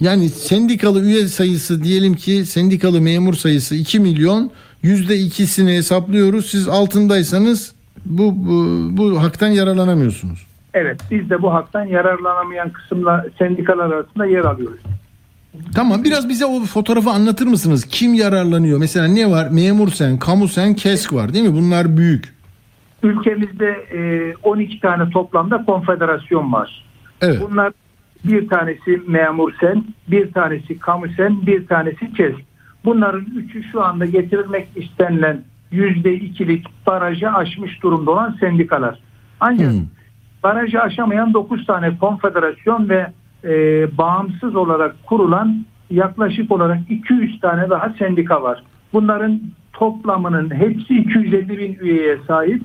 Yani sendikalı üye sayısı diyelim ki sendikalı memur sayısı 2 milyon yüzde ikisini hesaplıyoruz. Siz altındaysanız bu, bu, bu haktan yararlanamıyorsunuz. Evet, biz de bu haktan yararlanamayan kısımla sendikalar arasında yer alıyoruz. Tamam biraz bize o fotoğrafı anlatır mısınız? Kim yararlanıyor? Mesela ne var? Memur sen, kamu sen, KESK var değil mi? Bunlar büyük. Ülkemizde e, 12 tane toplamda konfederasyon var. Evet. Bunlar bir tanesi memur sen, bir tanesi kamu sen, bir tanesi KESK. Bunların üçü şu anda getirilmek istenilen yüzde ikilik barajı aşmış durumda olan sendikalar. Ancak Hmm. barajı aşamayan 9 tane konfederasyon ve e, bağımsız olarak kurulan yaklaşık olarak 200 tane daha sendika var. Bunların toplamının hepsi 250 bin üyeye sahip.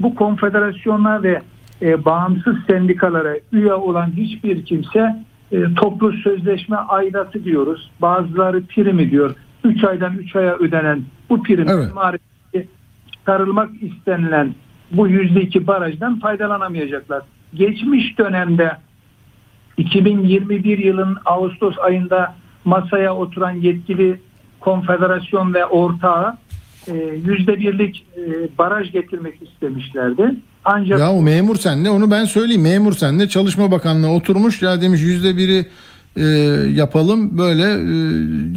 Bu konfederasyonlar ve e, bağımsız sendikalara üye olan hiçbir kimse e, toplu sözleşme aidatı diyoruz. Bazıları primi diyor. 3 aydan 3 aya ödenen bu prim Evet. maalesef çıkarılmak istenilen bu yüzde iki barajdan faydalanamayacaklar. Geçmiş dönemde 2021 yılın Ağustos ayında masaya oturan yetkili konfederasyon ve ortağı e, yüzde birlik e, baraj getirmek istemişlerdi. Ancak Ya o memur sende onu ben söyleyeyim. Memur sende Çalışma Bakanlığı oturmuş ya demiş yüzde biri e, yapalım böyle e,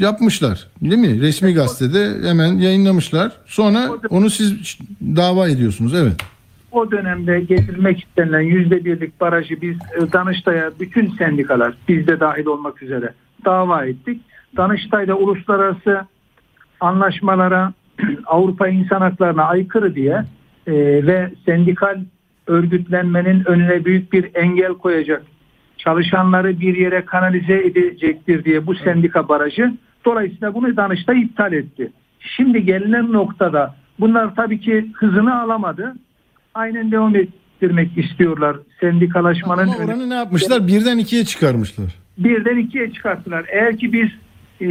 yapmışlar. Değil mi? Resmi gazetede hemen yayınlamışlar. Sonra onu siz dava ediyorsunuz. Evet. o dönemde getirilmek istenilen yüzde birlik barajı biz e, Danıştay'a bütün sendikalar biz de dahil olmak üzere dava ettik. Danıştay'da uluslararası anlaşmalara *clears throat* Avrupa İnsan Haklarına aykırı diye e, ve sendikal örgütlenmenin önüne büyük bir engel koyacak çalışanları bir yere kanalize edecektir diye bu sendika barajı dolayısıyla bunu Danıştay iptal etti. Şimdi gelinen noktada bunlar tabii ki hızını alamadı. Aynen devam ettirmek istiyorlar sendikalaşmanın Ama önü- oranı ne yapmışlar? Birden ikiye çıkarmışlar. birden ikiye çıkarttılar. Eğer ki biz e,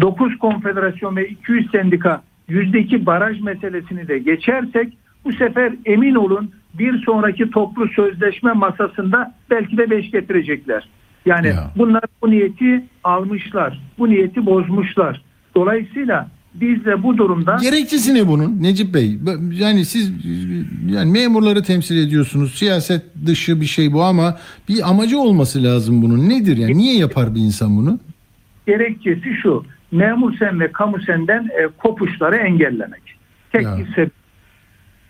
9 konfederasyon ve 200 sendika %2 baraj meselesini de geçersek bu sefer emin olun bir sonraki toplu sözleşme masasında belki de 5 getirecekler. Yani Ya. bunlar bu niyeti almışlar. Bu niyeti bozmuşlar. Dolayısıyla biz de bu durumda Gerekçesi ne bunun Necip Bey? Yani siz yani memurları temsil ediyorsunuz. Siyaset dışı bir şey bu ama bir amacı olması lazım bunun. Nedir yani? Niye yapar bir insan bunu? gerekçesi şu. Memur sen ve kamu senden e, kopuşları engellemek. Tek Ya. bir sebep.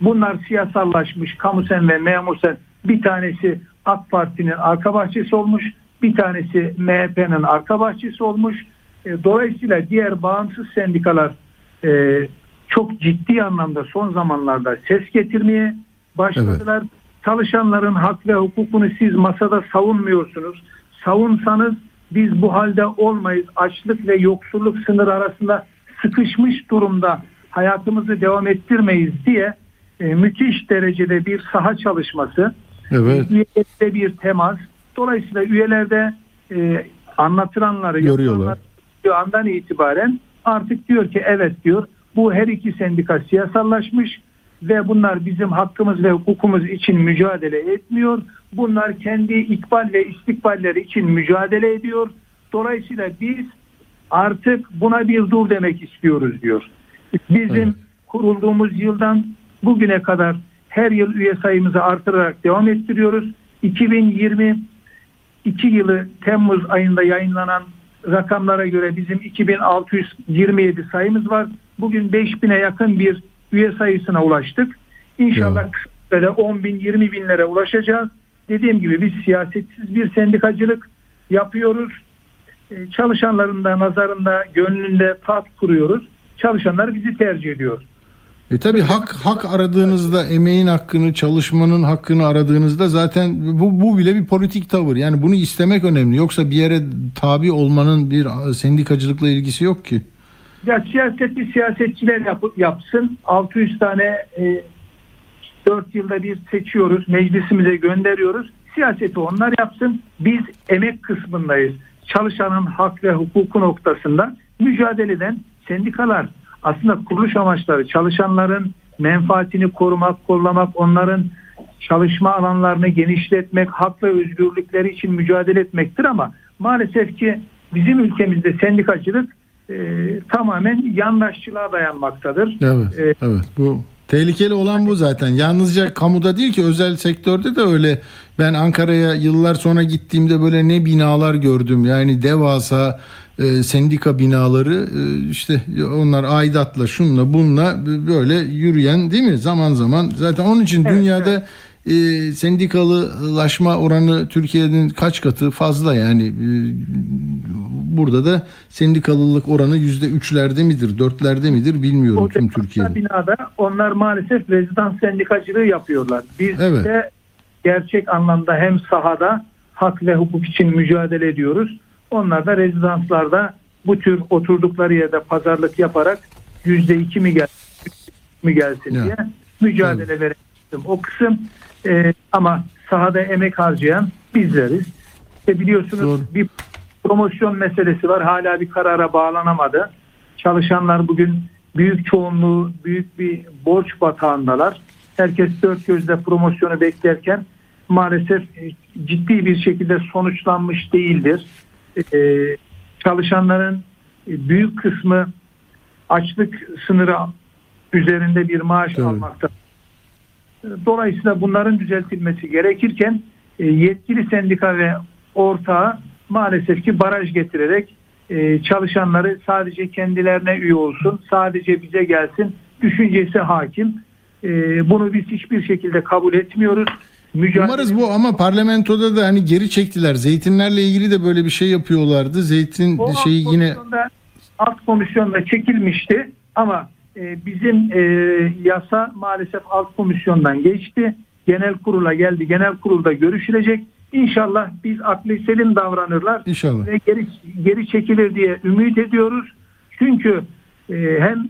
Bunlar siyasallaşmış. Kamu sen ve memur sen bir tanesi AK Parti'nin arka bahçesi olmuş. Bir tanesi MHP'nin arka bahçesi olmuş. E, dolayısıyla diğer bağımsız sendikalar e, çok ciddi anlamda son zamanlarda ses getirmeye başladılar. Çalışanların hak ve hukukunu siz masada savunmuyorsunuz. Savunsanız biz bu halde olmayız. Açlık ve yoksulluk sınır arasında sıkışmış durumda hayatımızı devam ettirmeyiz diye e, müthiş derecede bir saha çalışması, Evet. üyelerde bir temas. Dolayısıyla üyelerde e, anlatılanları Görüyorlar. andan itibaren artık diyor ki evet diyor bu her iki sendika siyasallaşmış ve bunlar bizim hakkımız ve hukukumuz için mücadele etmiyor. Bunlar kendi ikbal ve istikballeri için mücadele ediyor. Dolayısıyla biz Artık buna bir dur demek istiyoruz diyor. Bizim Evet. kurulduğumuz yıldan bugüne kadar her yıl üye sayımızı artırarak devam ettiriyoruz. 2022 yılı Temmuz ayında yayınlanan rakamlara göre bizim 2627 sayımız var. Bugün 5000'e yakın bir üye sayısına ulaştık. İnşallah sürede 10 bin 20 binlere ulaşacağız. Dediğim gibi biz siyasetsiz bir sendikacılık yapıyoruz. Ee, Çalışanların da nazarında, gönlünde tat kuruyoruz. Çalışanlar bizi tercih ediyor. E tabi hak hak aradığınızda emeğin hakkını, çalışmanın hakkını aradığınızda zaten bu, bu bile bir politik tavır. Yani bunu istemek önemli. Yoksa bir yere tabi olmanın bir sendikacılıkla ilgisi yok ki. Ya siyaseti siyasetçiler yap- yapsın. 600 tane e, 4 yılda bir seçiyoruz. Meclisimize gönderiyoruz. Siyaseti onlar yapsın. Biz emek kısmındayız. Çalışanın hak ve hukuku noktasında mücadele eden sendikalar. Aslında kuruluş amaçları çalışanların menfaatini korumak, kollamak, onların çalışma alanlarını genişletmek, hak ve özgürlükleri için mücadele etmektir ama maalesef ki bizim ülkemizde sendikacılık e, tamamen yandaşçılığa dayanmaktadır. Evet. Evet. Evet. Bu tehlikeli olan bu zaten. Yalnızca kamuda değil ki özel sektörde de öyle. Ben Ankara'ya yıllar sonra gittiğimde böyle ne binalar gördüm. Yani devasa e, sendika binaları e, işte onlar aidatla şunla bunla böyle yürüyen değil mi? Zaman zaman zaten onun için Evet, dünyada e, sendikalılaşma oranı Türkiye'nin kaç katı fazla yani E, burada da sendikalılık oranı yüzde üçlerde midir dörtlerde midir bilmiyorum O tüm Türkiye'de. binada onlar maalesef rezidans sendikacılığı yapıyorlar. Biz Evet. de gerçek anlamda hem sahada hak ve hukuk için mücadele ediyoruz. Onlar da rezidanslarda bu tür oturdukları yerde pazarlık yaparak yüzde iki mi gelsin, mi gelsin Ya. diye mücadele verelim. O kısım e, ama sahada emek harcayan bizleriz. İşte biliyorsunuz Doğru. bir promosyon meselesi var. Hala bir karara bağlanamadı. Çalışanlar bugün büyük çoğunluğu büyük bir borç batağındalar. Herkes dört gözle promosyonu beklerken maalesef e, ciddi bir şekilde sonuçlanmış değildir. E, çalışanların büyük kısmı açlık sınırı üzerinde bir maaş Evet. almakta. Dolayısıyla bunların düzeltilmesi gerekirken e, yetkili sendika ve ortağı maalesef ki baraj getirerek e, çalışanları sadece kendilerine üye olsun, sadece bize gelsin düşüncesi hakim. E, Bunu biz hiçbir şekilde kabul etmiyoruz. Mücadele- Umarız bu ama parlamentoda da hani geri çektiler. Zeytinlerle ilgili de böyle bir şey yapıyorlardı. Zeytin O alt şeyi yine komisyonda, alt komisyonda çekilmişti ama e, bizim e, yasa maalesef alt komisyondan geçti. Genel kurula geldi. Genel kurulda görüşülecek. İnşallah biz aklı selim davranırlar inşallah. ve geri geri çekilir diye ümit ediyoruz. Çünkü e, hem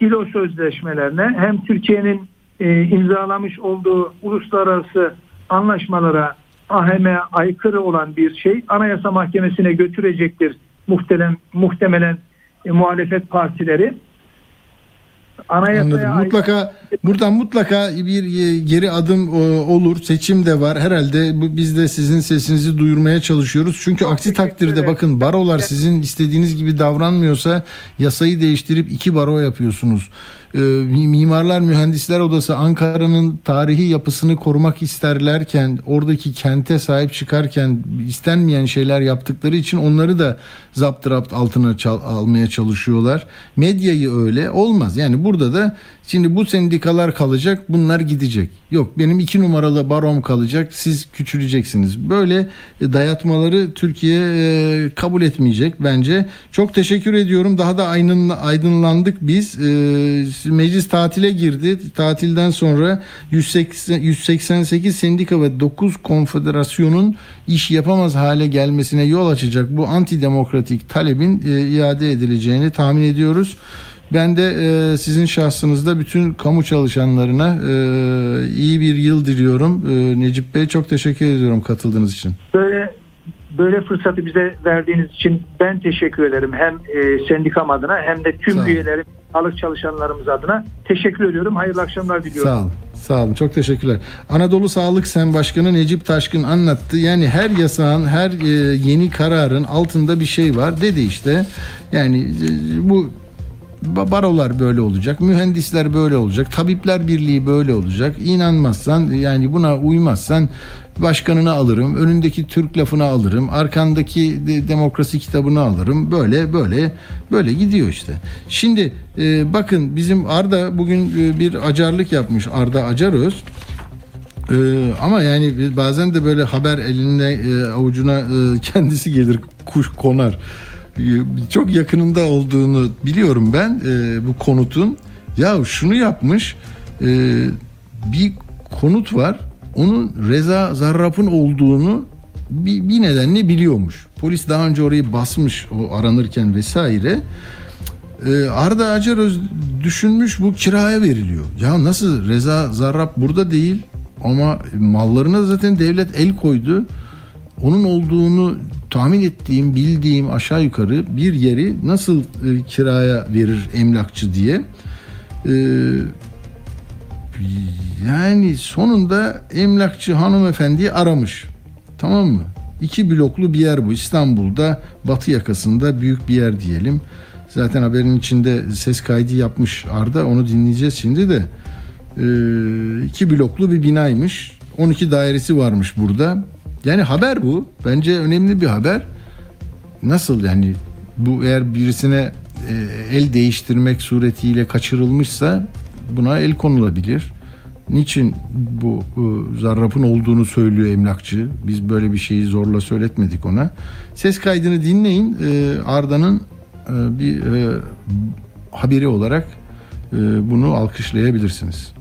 İLO sözleşmelerine hem Türkiye'nin e, imzalamış olduğu uluslararası anlaşmalara AHM'ye aykırı olan bir şey Anayasa Mahkemesi'ne götürecektir muhtemelen, muhtemelen e, muhalefet partileri. Anayasaya Anladım. aykırı- Mutlaka buradan mutlaka bir e, geri adım e, olur. Seçim de var. Herhalde biz de sizin sesinizi duyurmaya çalışıyoruz. Çünkü aksi teşekkür takdirde ederim. bakın barolar sizin istediğiniz gibi davranmıyorsa yasayı değiştirip iki baro yapıyorsunuz. E, Mimarlar Mühendisler Odası Ankara'nın tarihi yapısını korumak isterlerken oradaki kente sahip çıkarken istenmeyen şeyler yaptıkları için onları da zaptırapt altına çal- almaya çalışıyorlar. Medyayı öyle olmaz. Yani burada da şimdi bu sendikalar kalacak bunlar gidecek. Yok benim iki numaralı barom kalacak siz küçüleceksiniz. Böyle e, dayatmaları Türkiye e, kabul etmeyecek bence. Çok teşekkür ediyorum. Daha da aydın, aydınlandık biz. E, meclis tatile girdi. Tatilden sonra 180, 188 sendika ve 9 konfederasyonun iş yapamaz hale gelmesine yol açacak bu antidemokratik talebin iade edileceğini tahmin ediyoruz. Ben de e, sizin şahsınızda bütün kamu çalışanlarına e, iyi bir yıl diliyorum. E, Necip Bey çok teşekkür ediyorum katıldığınız için. böyle böyle fırsatı bize verdiğiniz için ben teşekkür ederim. Hem e, sendikam adına hem de tüm üyelerim sağlık çalışanlarımız adına. Teşekkür ediyorum. Hayırlı akşamlar diliyorum. Sağ olun. Sağ olun. Çok teşekkürler. Anadolu Sağlık Sen Başkanı Necip Taşkın anlattı. Yani her yasağın, her e, yeni kararın altında bir şey var dedi işte. Yani e, bu barolar böyle olacak, mühendisler böyle olacak, tabipler birliği böyle olacak. İnanmazsan yani buna uymazsan başkanını alırım, önündeki Türk lafını alırım, arkandaki de- demokrasi kitabını alırım. Böyle böyle böyle gidiyor işte. Şimdi e, bakın bizim Arda bugün e, bir acarlık yapmış Arda Acaröz. Ee, ama yani bazen de böyle haber eline e, avucuna e, *laughs* kendisi gelir kuş konar. Çok yakınında olduğunu biliyorum ben e, bu konutun. Ya şunu yapmış e, bir konut var. Onun Reza Zarrab'ın olduğunu bir, bir nedenle biliyormuş. Polis daha önce orayı basmış o aranırken vesaire. Ee, Arda Acaröz düşünmüş bu kiraya veriliyor. Ya nasıl Reza Zarrab burada değil ama mallarına zaten devlet el koydu. Onun olduğunu tahmin ettiğim, bildiğim aşağı yukarı bir yeri nasıl e, kiraya verir emlakçı diye. Ee, yani sonunda emlakçı hanımefendiyi aramış. Tamam mı? İki bloklu bir yer bu. İstanbul'da batı yakasında büyük bir yer diyelim. Zaten haberin içinde ses kaydı yapmış Arda. Onu dinleyeceğiz şimdi de. Ee, iki bloklu bir binaymış. 12 dairesi varmış burada. Yani haber bu. Bence önemli bir haber. Nasıl yani bu eğer birisine e, el değiştirmek suretiyle kaçırılmışsa buna el konulabilir. Niçin bu e, zarrafın olduğunu söylüyor emlakçı? Biz böyle bir şeyi zorla söyletmedik ona. Ses kaydını dinleyin. E, Arda'nın e, bir e, haberi olarak e, bunu alkışlayabilirsiniz.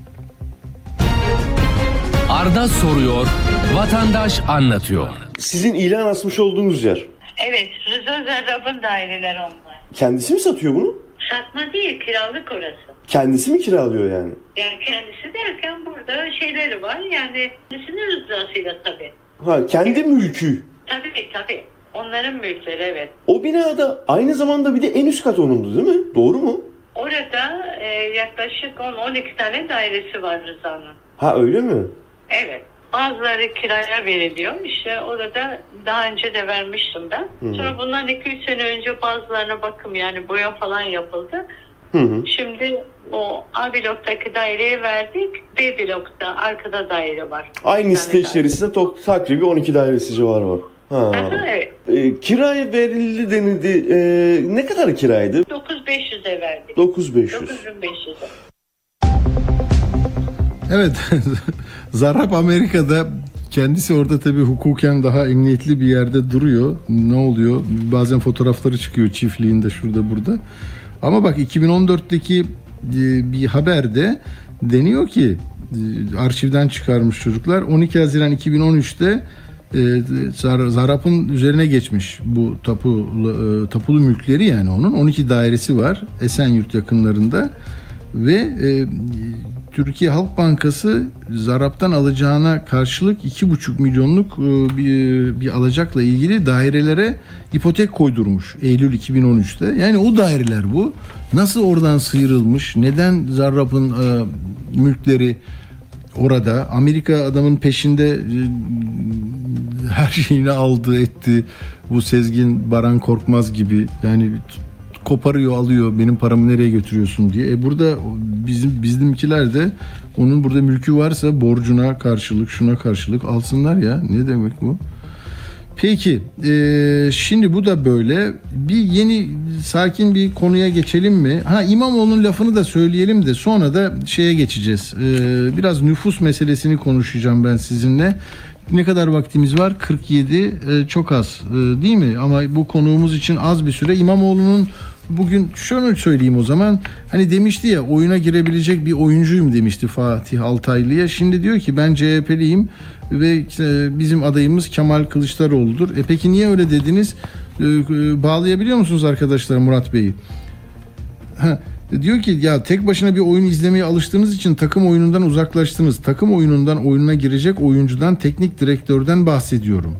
Arda soruyor, vatandaş anlatıyor. Sizin ilan asmış olduğunuz yer. Evet, Rıza Zarrab'ın daireler onlar. Kendisi mi satıyor bunu? Satma değil, kiralık orası. Kendisi mi kiralıyor yani? Yani kendisi derken burada şeyleri var yani kendisinin rızasıyla tabii. Ha kendi mülkü. Tabii tabii. Onların mülkleri evet. O binada aynı zamanda bir de en üst kat onundu değil mi? Doğru mu? Orada e, yaklaşık 10-12 tane dairesi var Rıza'nın. Ha öyle mi? Evet. Bazıları kiraya veriliyor. İşte orada daha önce de vermiştim ben. Sonra bundan 2-3 sene önce bazılarına bakım yani boya falan yapıldı. Hı hı. Şimdi o A bloktaki daireye verdik. B blokta arkada daire var. Aynı site içerisinde to- takribi 12 dairesi civarı var. Ha. evet. E, kiraya verildi denildi. E, ne kadar kiraydı? 9500'e verdik. 9500. 9500'e. Evet. *laughs* Zarrab Amerika'da kendisi orada tabii hukuken daha emniyetli bir yerde duruyor. Ne oluyor? Bazen fotoğrafları çıkıyor çiftliğinde şurada burada. Ama bak 2014'teki e, bir haberde deniyor ki e, arşivden çıkarmış çocuklar 12 Haziran 2013'te e, Zar- Zarrab'ın üzerine geçmiş bu tapulu, e, tapulu mülkleri yani onun 12 dairesi var Esenyurt yakınlarında ve Türkiye Halk Bankası Zarap'tan alacağına karşılık 2,5 milyonluk e, bir, bir alacakla ilgili dairelere ipotek koydurmuş Eylül 2013'te. Yani o daireler bu. Nasıl oradan sıyrılmış? Neden Zarrab'ın e, mülkleri orada? Amerika adamın peşinde e, her şeyini aldı etti. Bu Sezgin Baran Korkmaz gibi yani koparıyor alıyor benim paramı nereye götürüyorsun diye. E burada bizim bizimkiler de onun burada mülkü varsa borcuna karşılık şuna karşılık alsınlar ya. Ne demek bu? Peki e, şimdi bu da böyle bir yeni sakin bir konuya geçelim mi? Ha İmamoğlu'nun lafını da söyleyelim de sonra da şeye geçeceğiz. E, biraz nüfus meselesini konuşacağım ben sizinle. Ne kadar vaktimiz var? 47 e, çok az e, değil mi? Ama bu konuğumuz için az bir süre. İmamoğlu'nun bugün şunu söyleyeyim o zaman. Hani demişti ya oyuna girebilecek bir oyuncuyum demişti Fatih Altaylı'ya. Şimdi diyor ki ben CHP'liyim ve e, bizim adayımız Kemal Kılıçdaroğlu'dur. E peki niye öyle dediniz? E, e, bağlayabiliyor musunuz arkadaşlar Murat Bey'i? Diyor ki ya tek başına bir oyun izlemeye alıştığınız için takım oyunundan uzaklaştınız. Takım oyunundan oyununa girecek oyuncudan, teknik direktörden bahsediyorum.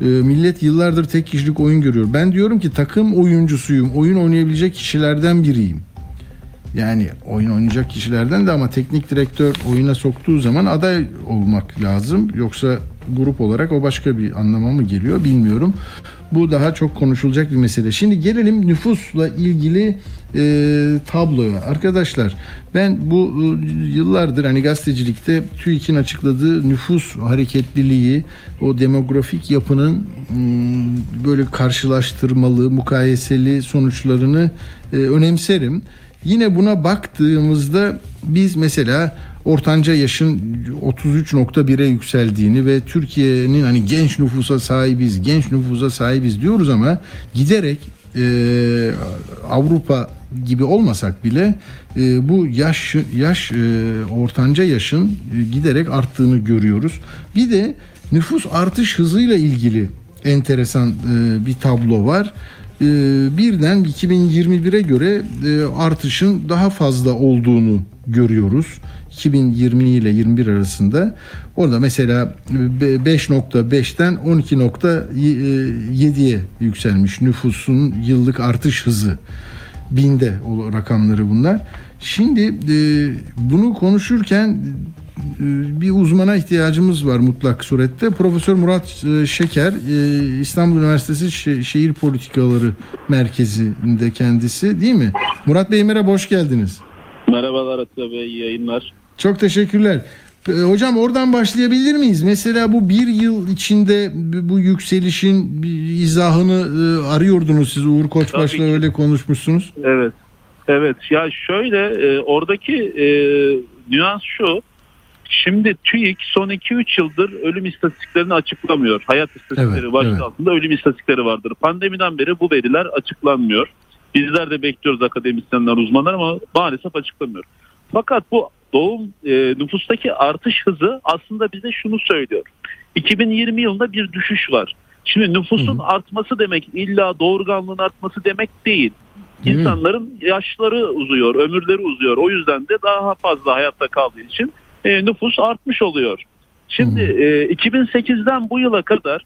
E, millet yıllardır tek kişilik oyun görüyor. Ben diyorum ki takım oyuncusuyum. Oyun oynayabilecek kişilerden biriyim. Yani oyun oynayacak kişilerden de ama teknik direktör oyuna soktuğu zaman aday olmak lazım. Yoksa grup olarak o başka bir anlama mı geliyor bilmiyorum. Bu daha çok konuşulacak bir mesele. Şimdi gelelim nüfusla ilgili e, tabloya. Arkadaşlar ben bu e, yıllardır hani gazetecilikte TÜİK'in açıkladığı nüfus hareketliliği, o demografik yapının mm, böyle karşılaştırmalı, mukayeseli sonuçlarını e, önemserim. Yine buna baktığımızda biz mesela ortanca yaşın 33.1'e yükseldiğini ve Türkiye'nin hani genç nüfusa sahibiz, genç nüfusa sahibiz diyoruz ama giderek e, Avrupa gibi olmasak bile e, bu yaş yaş e, ortanca yaşın e, giderek arttığını görüyoruz. Bir de nüfus artış hızıyla ilgili enteresan e, bir tablo var. E, birden 2021'e göre e, artışın daha fazla olduğunu görüyoruz. 2020 ile 21 arasında. Orada mesela e, 5.5'ten 12.7'ye yükselmiş nüfusun yıllık artış hızı. Binde o rakamları bunlar. Şimdi e, bunu konuşurken e, bir uzmana ihtiyacımız var mutlak surette. Profesör Murat e, Şeker, e, İstanbul Üniversitesi Şe- Şehir Politikaları Merkezi'nde kendisi değil mi? Murat Bey merhaba, hoş geldiniz. Merhabalar Atilla Bey, yayınlar. Çok teşekkürler. E, Hocam oradan başlayabilir miyiz? Mesela bu bir yıl içinde bu yükselişin izahını e, arıyordunuz siz. Uğur Koçbaş'la öyle konuşmuşsunuz. Evet. Evet ya şöyle e, oradaki e, nüans şu. Şimdi TÜİK son 2-3 yıldır ölüm istatistiklerini açıklamıyor. Hayat istatistikleri Evet, başlığı evet. altında ölüm istatistikleri vardır. Pandemiden beri bu veriler açıklanmıyor. Bizler de bekliyoruz akademisyenler, uzmanlar ama maalesef açıklamıyor. Fakat bu doğum e, nüfustaki artış hızı aslında bize şunu söylüyor. 2020 yılında bir düşüş var. Şimdi nüfusun Hı artması demek illa doğurganlığın artması demek değil. İnsanların yaşları uzuyor, ömürleri uzuyor. O yüzden de daha fazla hayatta kaldığı için e, nüfus artmış oluyor. Şimdi e, 2008'den bu yıla kadar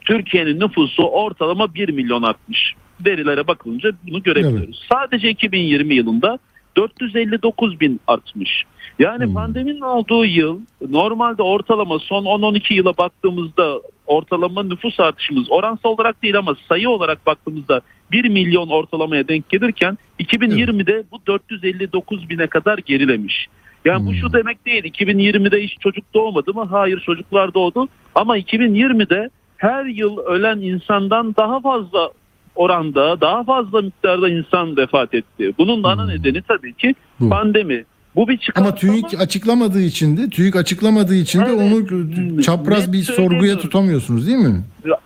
Türkiye'nin nüfusu ortalama 1 milyon artmış. Verilere bakılınca bunu görebiliyoruz. Sadece 2020 yılında 459 bin artmış. Yani Hmm. pandeminin olduğu yıl normalde ortalama son 10-12 yıla baktığımızda ortalama nüfus artışımız oransal olarak değil ama sayı olarak baktığımızda 1 milyon ortalamaya denk gelirken 2020'de bu 459 bine kadar gerilemiş. Yani bu Hmm. şu demek değil 2020'de hiç çocuk doğmadı mı? Hayır çocuklar doğdu ama 2020'de her yıl ölen insandan daha fazla oranda daha fazla miktarda insan vefat etti. Bunun da ana Hmm. nedeni tabii ki Bu. pandemi. Bu bir çıkartma Ama TÜİK açıklamadığı için de TÜİK açıklamadığı için de Evet. onu çapraz Net bir sorguya tutamıyorsunuz değil mi?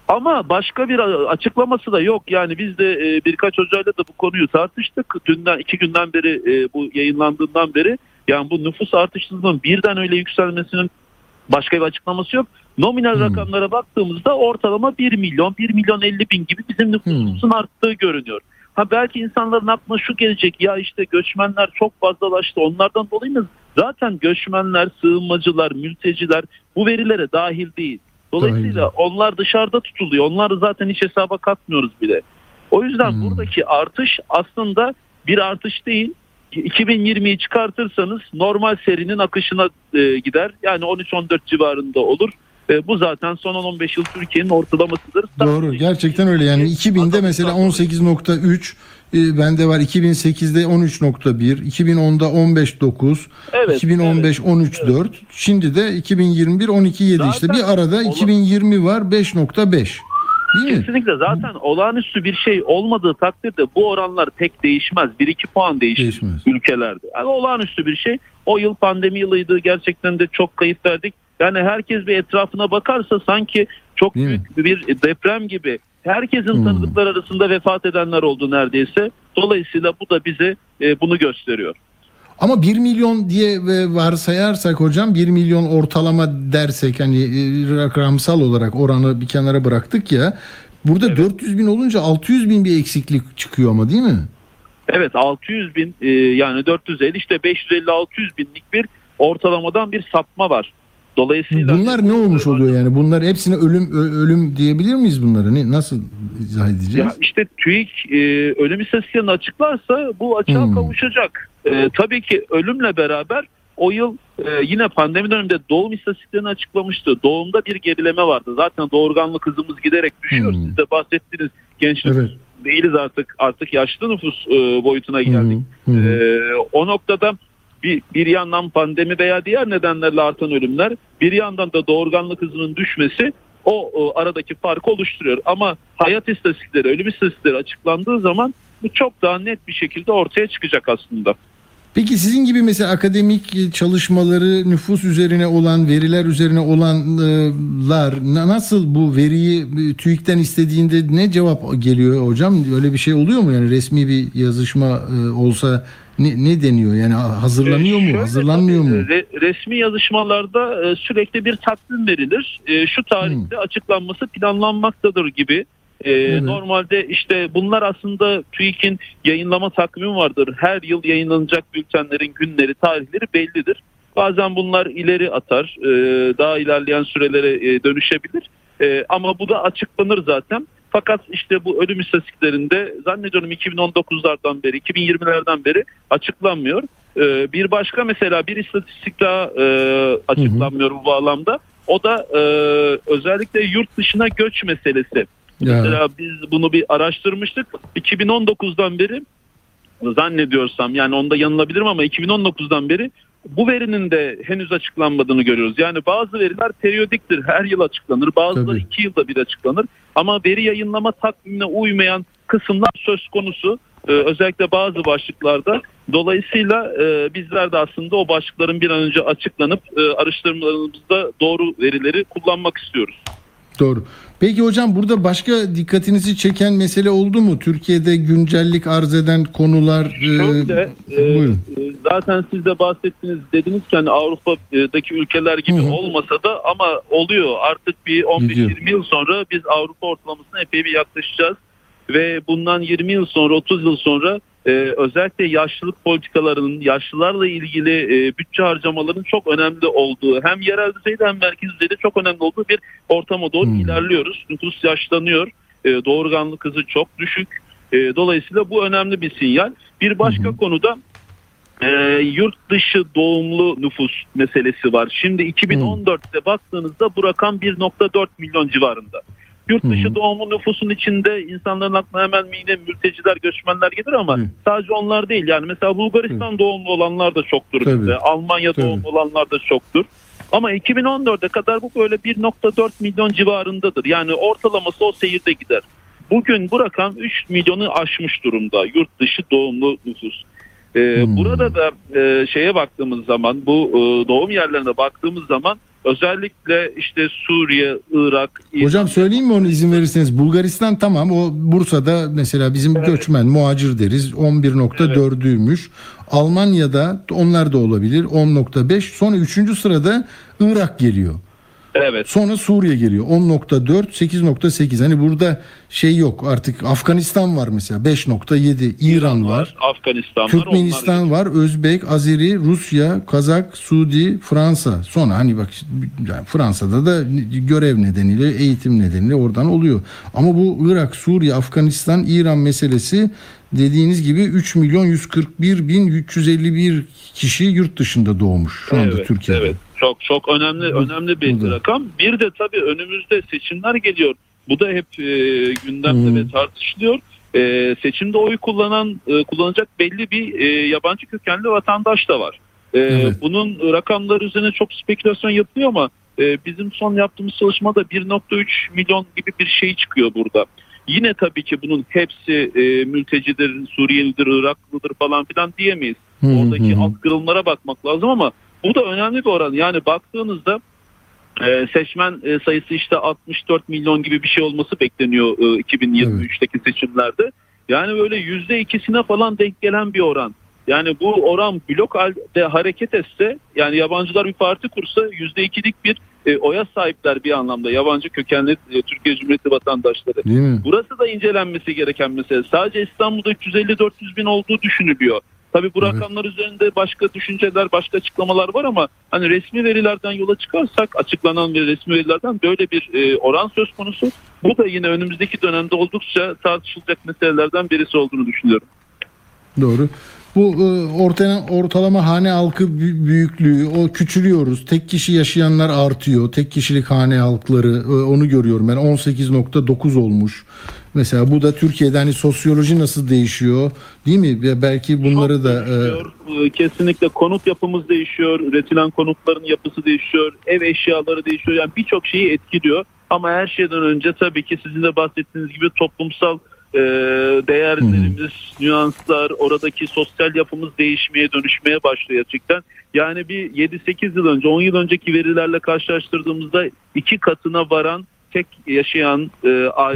Ama başka bir açıklaması da yok. Yani biz de e, birkaç hocayla da bu konuyu tartıştık. Dünden iki günden beri e, bu yayınlandığından beri yani bu nüfus artışının birden öyle yükselmesinin başka bir açıklaması yok. Nominal Hmm. rakamlara baktığımızda ortalama 1 milyon, 1 milyon 50 bin gibi bizim nüfusumuzun arttığı görünüyor. Ha belki insanların aklına şu gelecek ya işte göçmenler çok fazlalaştı onlardan dolayı mı? Zaten göçmenler, sığınmacılar, mülteciler bu verilere dahil değil. Dolayısıyla onlar dışarıda tutuluyor. Onları zaten hiç hesaba katmıyoruz bile. O yüzden Hmm. buradaki artış aslında bir artış değil. 2020'yi çıkartırsanız normal serinin akışına e, gider. Yani 13-14 civarında olur. E, bu zaten son 10-15 yıl Türkiye'nin ortalamasıdır. Doğru. Gerçekten öyle. Yani 2000'de Adam- mesela 18.3 e, bende var 2008'de 13.1 2010'da 15.9 Evet, 2015 13.4 şimdi de 2021 12.7 işte bir arada ola- 2020 var 5.5 değil mi? Kesinlikle zaten olağanüstü bir şey olmadığı takdirde bu oranlar pek değişmez. 1-2 puan değişir Değişmez. ülkelerde. Yani olağanüstü bir şey. O yıl pandemi yılıydı. Gerçekten de çok kayıp verdik. Yani herkes bir etrafına bakarsa sanki çok Değil mi? büyük bir deprem gibi herkesin Hmm. tanıdıkları arasında vefat edenler oldu neredeyse. Dolayısıyla bu da bize e, bunu gösteriyor. Ama 1 milyon diye e, varsayarsak hocam 1 milyon ortalama dersek hani e, rakamsal olarak oranı bir kenara bıraktık ya burada 400 bin olunca 600 bin bir eksiklik çıkıyor ama değil mi? Evet 600 bin e, yani 450 işte 550-600 binlik bir ortalamadan bir sapma var. Dolayısıyla Bunlar ne olmuş oluyor yani? Bunlar hepsine ölüm ölüm diyebilir miyiz bunları? Ne nasıl izah edeceğiz? Ya işte TÜİK e, ölüm istatistiklerini açıklarsa bu açığa Hmm. kavuşacak. E, tabii ki ölümle beraber o yıl e, yine pandemi döneminde doğum istatistiklerini açıklamıştı. Doğumda bir gerileme vardı. Zaten doğurganlık hızımız giderek düşüyor. Hmm. Siz de bahsettiniz genç nüfus Evet. değiliz artık. Artık yaşlı nüfus e, boyutuna geldik. Hı hı. Ee, o noktada bir, bir yandan pandemi veya diğer nedenlerle artan ölümler bir yandan da doğurganlık hızının düşmesi o, o aradaki farkı oluşturuyor. Ama hayat istatistikleri, ölüm istatistikleri açıklandığı zaman bu çok daha net bir şekilde ortaya çıkacak aslında. Peki sizin gibi mesela akademik çalışmaları nüfus üzerine olan, veriler üzerine olanlar na- nasıl bu veriyi e, TÜİK'ten istediğinde ne cevap geliyor hocam? Öyle bir şey oluyor mu? Yani resmi bir yazışma e, olsa ne, ne deniyor? Yani hazırlanıyor Ee, mu? şöyle Hazırlanmıyor tabii, mu? re- resmi yazışmalarda e, sürekli bir takvim verilir. E, şu tarihte açıklanması planlanmaktadır gibi. E, Evet. Normalde işte bunlar aslında TÜİK'in yayınlama takvimi vardır. Her yıl yayınlanacak bültenlerin günleri, tarihleri bellidir. Bazen bunlar ileri atar, e, daha ilerleyen sürelere e, dönüşebilir. E, ama bu da açıklanır zaten. Fakat işte bu ölüm istatistiklerinde zannediyorum 2019'lardan beri, 2020'lerden beri açıklanmıyor. Ee, bir başka mesela bir istatistik daha e, açıklanmıyor bu bağlamda. O da e, özellikle yurt dışına göç meselesi. Ya. Mesela biz bunu bir araştırmıştık. 2019'dan beri zannediyorsam yani onda yanılabilirim ama 2019'dan beri bu verinin de henüz açıklanmadığını görüyoruz. Yani bazı veriler periyodiktir. Her yıl açıklanır. Bazıları Tabii. iki yılda bir açıklanır. Ama veri yayınlama takvimine uymayan kısımlar söz konusu. Ee, özellikle bazı başlıklarda. Dolayısıyla e, bizler de aslında o başlıkların bir an önce açıklanıp e, araştırmalarımızda doğru verileri kullanmak istiyoruz. Doğru. Peki hocam burada başka dikkatinizi çeken mesele oldu mu? Türkiye'de güncellik arz eden konular e, Şöyle, e, buyurun. e, zaten siz de bahsettiniz dediniz ki hani Avrupa'daki ülkeler gibi Hı hı. olmasa da ama oluyor. Artık bir 15-20 yıl sonra biz Avrupa ortalamasına epey bir yaklaşacağız. Ve bundan 20 yıl sonra 30 yıl sonra e, özellikle yaşlılık politikalarının yaşlılarla ilgili e, bütçe harcamalarının çok önemli olduğu hem yerel düzeyde hem merkez düzeyde çok önemli olduğu bir ortama doğru Hmm. ilerliyoruz. Nüfus yaşlanıyor. E, doğurganlık hızı çok düşük. E, dolayısıyla bu önemli bir sinyal. Bir başka konuda e, yurt dışı doğumlu nüfus meselesi var. Şimdi 2014'te baktığınızda bu rakam 1.4 milyon civarında. Yurt dışı Hı. doğumlu nüfusun içinde insanların aklına hemen yine mülteciler, göçmenler gelir ama Hı. sadece onlar değil. Yani mesela Bulgaristan doğumlu olanlar da çoktur Tabii. bizde. Almanya Tabii. doğumlu olanlar da çoktur. Ama 2014'e kadar bu böyle 1.4 milyon civarındadır. Yani ortalaması o seyirde gider. Bugün bu rakam 3 milyonu aşmış durumda yurt dışı doğumlu nüfus. Ee, Hmm. Burada da e, şeye baktığımız zaman bu e, doğum yerlerine baktığımız zaman özellikle işte Suriye, Irak, İran- Hocam söyleyeyim mi onu izin verirseniz? Bulgaristan tamam o Bursa'da mesela bizim göçmen muhacir deriz 11.4'üymüş. Almanya'da onlar da olabilir 10.5 sonra 3. sırada Irak geliyor. Evet Sonra Suriye geliyor 10.4 8.8 hani burada şey yok artık Afganistan var mesela 5.7 İran var. Afganistan var. Türkmenistan var, Özbek, Azeri, Rusya, Kazak, Suudi, Fransa. Sonra hani bak yani Fransa'da da görev nedeniyle, eğitim nedeniyle oradan oluyor. Ama bu Irak, Suriye, Afganistan, İran meselesi dediğiniz gibi 3 milyon 141 bin 351 kişi yurt dışında doğmuş şu anda evet, Türkiye'de. Evet. Çok çok önemli önemli bir da. rakam. Bir de tabii önümüzde seçimler geliyor. Bu da hep e, gündemde Hı. ve tartışılıyor. E, seçimde oy kullanan e, kullanacak belli bir e, yabancı kökenli vatandaş da var. E, Evet. Bunun rakamları üzerine çok spekülasyon yapılıyor ama e, bizim son yaptığımız çalışmada 1.3 milyon gibi bir şey çıkıyor burada. Yine tabii ki bunun hepsi e, mültecidir, Suriyelidir, Iraklıdır falan filan diyemeyiz. Hı hı Oradaki hı. alt kırılımlara bakmak lazım ama bu da önemli bir oran. Yani baktığınızda e, seçmen e, sayısı işte 64 milyon gibi bir şey olması bekleniyor e, 2023'teki seçimlerde. Yani böyle yüzde ikisine falan denk gelen bir oran. Yani bu oran blok halde hareket etse yani yabancılar bir parti kursa yüzde ikilik bir e, oya sahipler bir anlamda yabancı kökenli e, Türkiye Cumhuriyeti vatandaşları. Burası da incelenmesi gereken mesele. Sadece İstanbul'da 350-400 bin olduğu düşünülüyor. Tabii bu Evet. rakamlar üzerinde başka düşünceler, başka açıklamalar var ama hani resmi verilerden yola çıkarsak açıklanan ve resmi verilerden böyle bir e, oran söz konusu. Bu da yine önümüzdeki dönemde oldukça tartışılacak meselelerden birisi olduğunu düşünüyorum. Doğru. Bu e, ortaya, ortalama hane halkı bü- büyüklüğü o küçülüyoruz. Tek kişi yaşayanlar artıyor. Tek kişilik hane halkları e, onu görüyorum ben 18.9 olmuş. Mesela bu da Türkiye'de hani sosyoloji nasıl değişiyor değil mi? Belki bunları Çok da e, değişiyor. Ee, Kesinlikle konut yapımız değişiyor. Üretilen konutların yapısı değişiyor. Ev eşyaları değişiyor. Yani birçok şeyi etkiliyor. Ama her şeyden önce tabii ki sizin de bahsettiğiniz gibi toplumsal e, değerlerimiz, nüanslar, oradaki sosyal yapımız değişmeye, dönüşmeye başlıyor gerçekten. Yani bir 7-8 yıl önce, 10 yıl önceki verilerle karşılaştırdığımızda iki katına varan tek yaşayan e,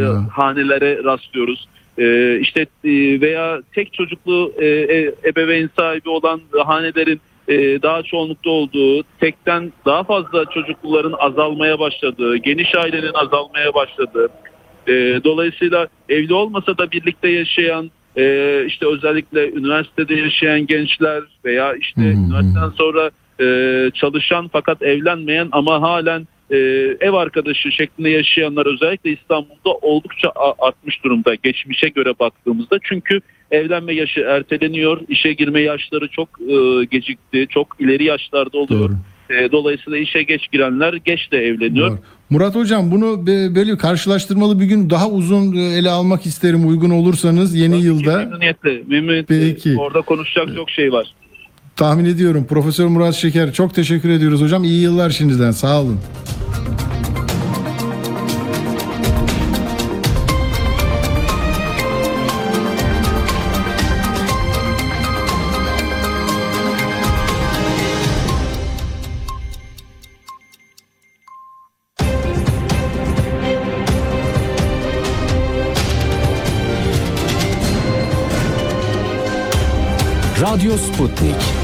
Ya. hanelere rastlıyoruz. E, işte e, veya tek çocuklu e, e, ebeveyn sahibi olan hanelerin e, daha çoğunlukta olduğu, tekten daha fazla çocukluların azalmaya başladığı, geniş ailenin azalmaya başladığı, e, dolayısıyla evli olmasa da birlikte yaşayan, e, işte özellikle üniversitede yaşayan gençler veya işte hı. üniversiteden sonra e, çalışan fakat evlenmeyen ama halen e, ev arkadaşı şeklinde yaşayanlar özellikle İstanbul'da oldukça artmış durumda geçmişe göre baktığımızda. Çünkü evlenme yaşı erteleniyor, işe girme yaşları çok e, gecikti, çok ileri yaşlarda oluyor. Doğru. E, dolayısıyla işe geç girenler geç de evleniyor. Doğru. Murat Hocam bunu böyle karşılaştırmalı bir gün daha uzun e, ele almak isterim uygun olursanız yeni Tabii yılda. Memnuniyetle. Memnuniyetle. Peki. Orada konuşacak çok şey var. Tahmin ediyorum. Profesör Murat Şeker çok teşekkür ediyoruz hocam. İyi yıllar şimdiden. Sağ olun. Radyo Sputnik.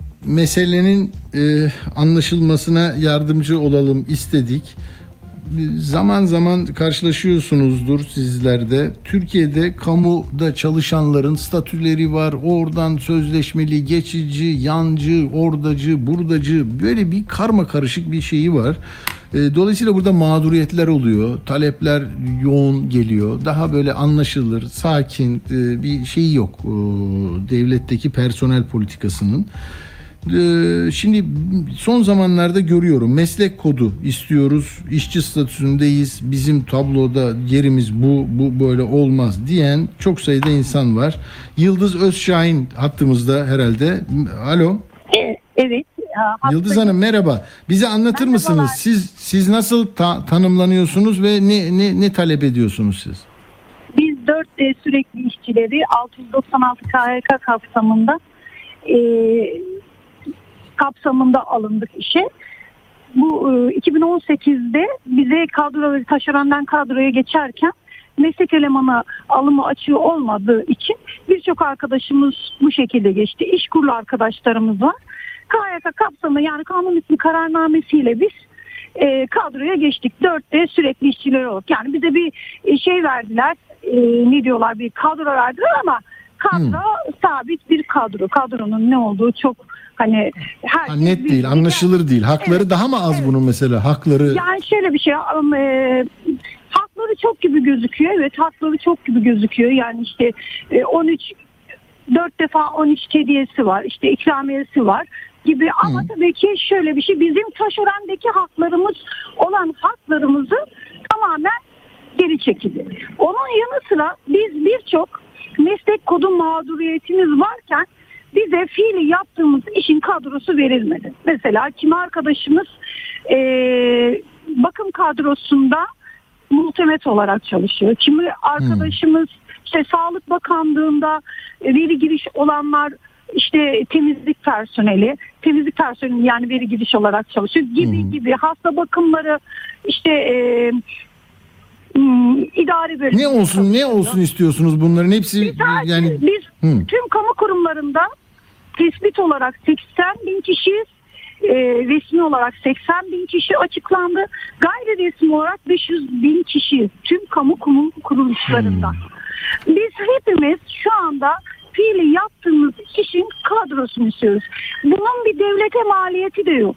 meselenin e, anlaşılmasına yardımcı olalım istedik. Zaman zaman karşılaşıyorsunuzdur sizlerde. Türkiye'de kamuda çalışanların statüleri var. Oradan sözleşmeli, geçici, yancı, ordacı, buradacı böyle bir karma karışık bir şeyi var. E, Dolayısıyla burada mağduriyetler oluyor. Talepler yoğun geliyor. Daha böyle anlaşılır, sakin e, bir şey yok e, devletteki personel politikasının. Ee, Şimdi son zamanlarda görüyorum meslek kodu istiyoruz, işçi statüsündeyiz, bizim tabloda yerimiz bu, bu böyle olmaz diyen çok sayıda insan var. Yıldız Özşahin hattımızda herhalde. Alo. E, Evet. ha, Yıldız. Hanım merhaba. Bize anlatır Merhabalar. mısınız? Siz siz nasıl ta- tanımlanıyorsunuz ve ne ne ne talep ediyorsunuz siz? Biz 4D sürekli işçileri 696 KHK kapsamında e, kapsamında alındık işe. Bu e, 2018'de bize kadro taşerondan kadroya geçerken meslek elemanı alımı açığı olmadığı için birçok arkadaşımız bu şekilde geçti. İşkurlu arkadaşlarımız var. KYK kapsamı yani kanun ismi kararnamesiyle biz e, kadroya geçtik. 4'te sürekli işçiler olduk. Yani bize bir e, şey verdiler. E, ne diyorlar bir kadro verdiler ama kadro sabit bir kadro. Kadronun ne olduğu çok hani her Ha, net değil, anlaşılır değil. Hakları Evet, daha mı az evet. bunun mesela? Hakları Yani şöyle bir şey um, e, hakları çok gibi gözüküyor. Evet hakları çok gibi gözüküyor. Yani işte e, 13 4 defa 13 hediyesi var. işte ikramiyesi var gibi ama tabii ki şöyle bir şey bizim taşerendeki haklarımız olan haklarımızı tamamen geri çekildi. Onun yanı sıra biz birçok meslek kodu mağduriyetimiz varken bize fiili yaptığımız işin kadrosu verilmedi. Mesela kimi arkadaşımız eee, bakım kadrosunda multimet olarak çalışıyor. Kimi arkadaşımız işte Sağlık Bakanlığı'nda e, veri giriş olanlar işte temizlik personeli, temizlik personeli yani veri gidiş olarak çalışıyor gibi gibi hasta bakımları işte e, hmm, idari bölüm. Ne olsun ne olsun istiyorsunuz bunların hepsi Biz, yani biz Hı. tüm kamu kurumlarında tespit olarak 80 bin kişiyiz. E, resmi olarak 80 bin kişi açıklandı. Gayri resmi olarak 500 bin kişiyiz. Tüm kamu kuruluşlarında. Biz hepimiz şu anda fiili yaptığımız işin kadrosunu istiyoruz. Bunun bir devlete maliyeti de yok.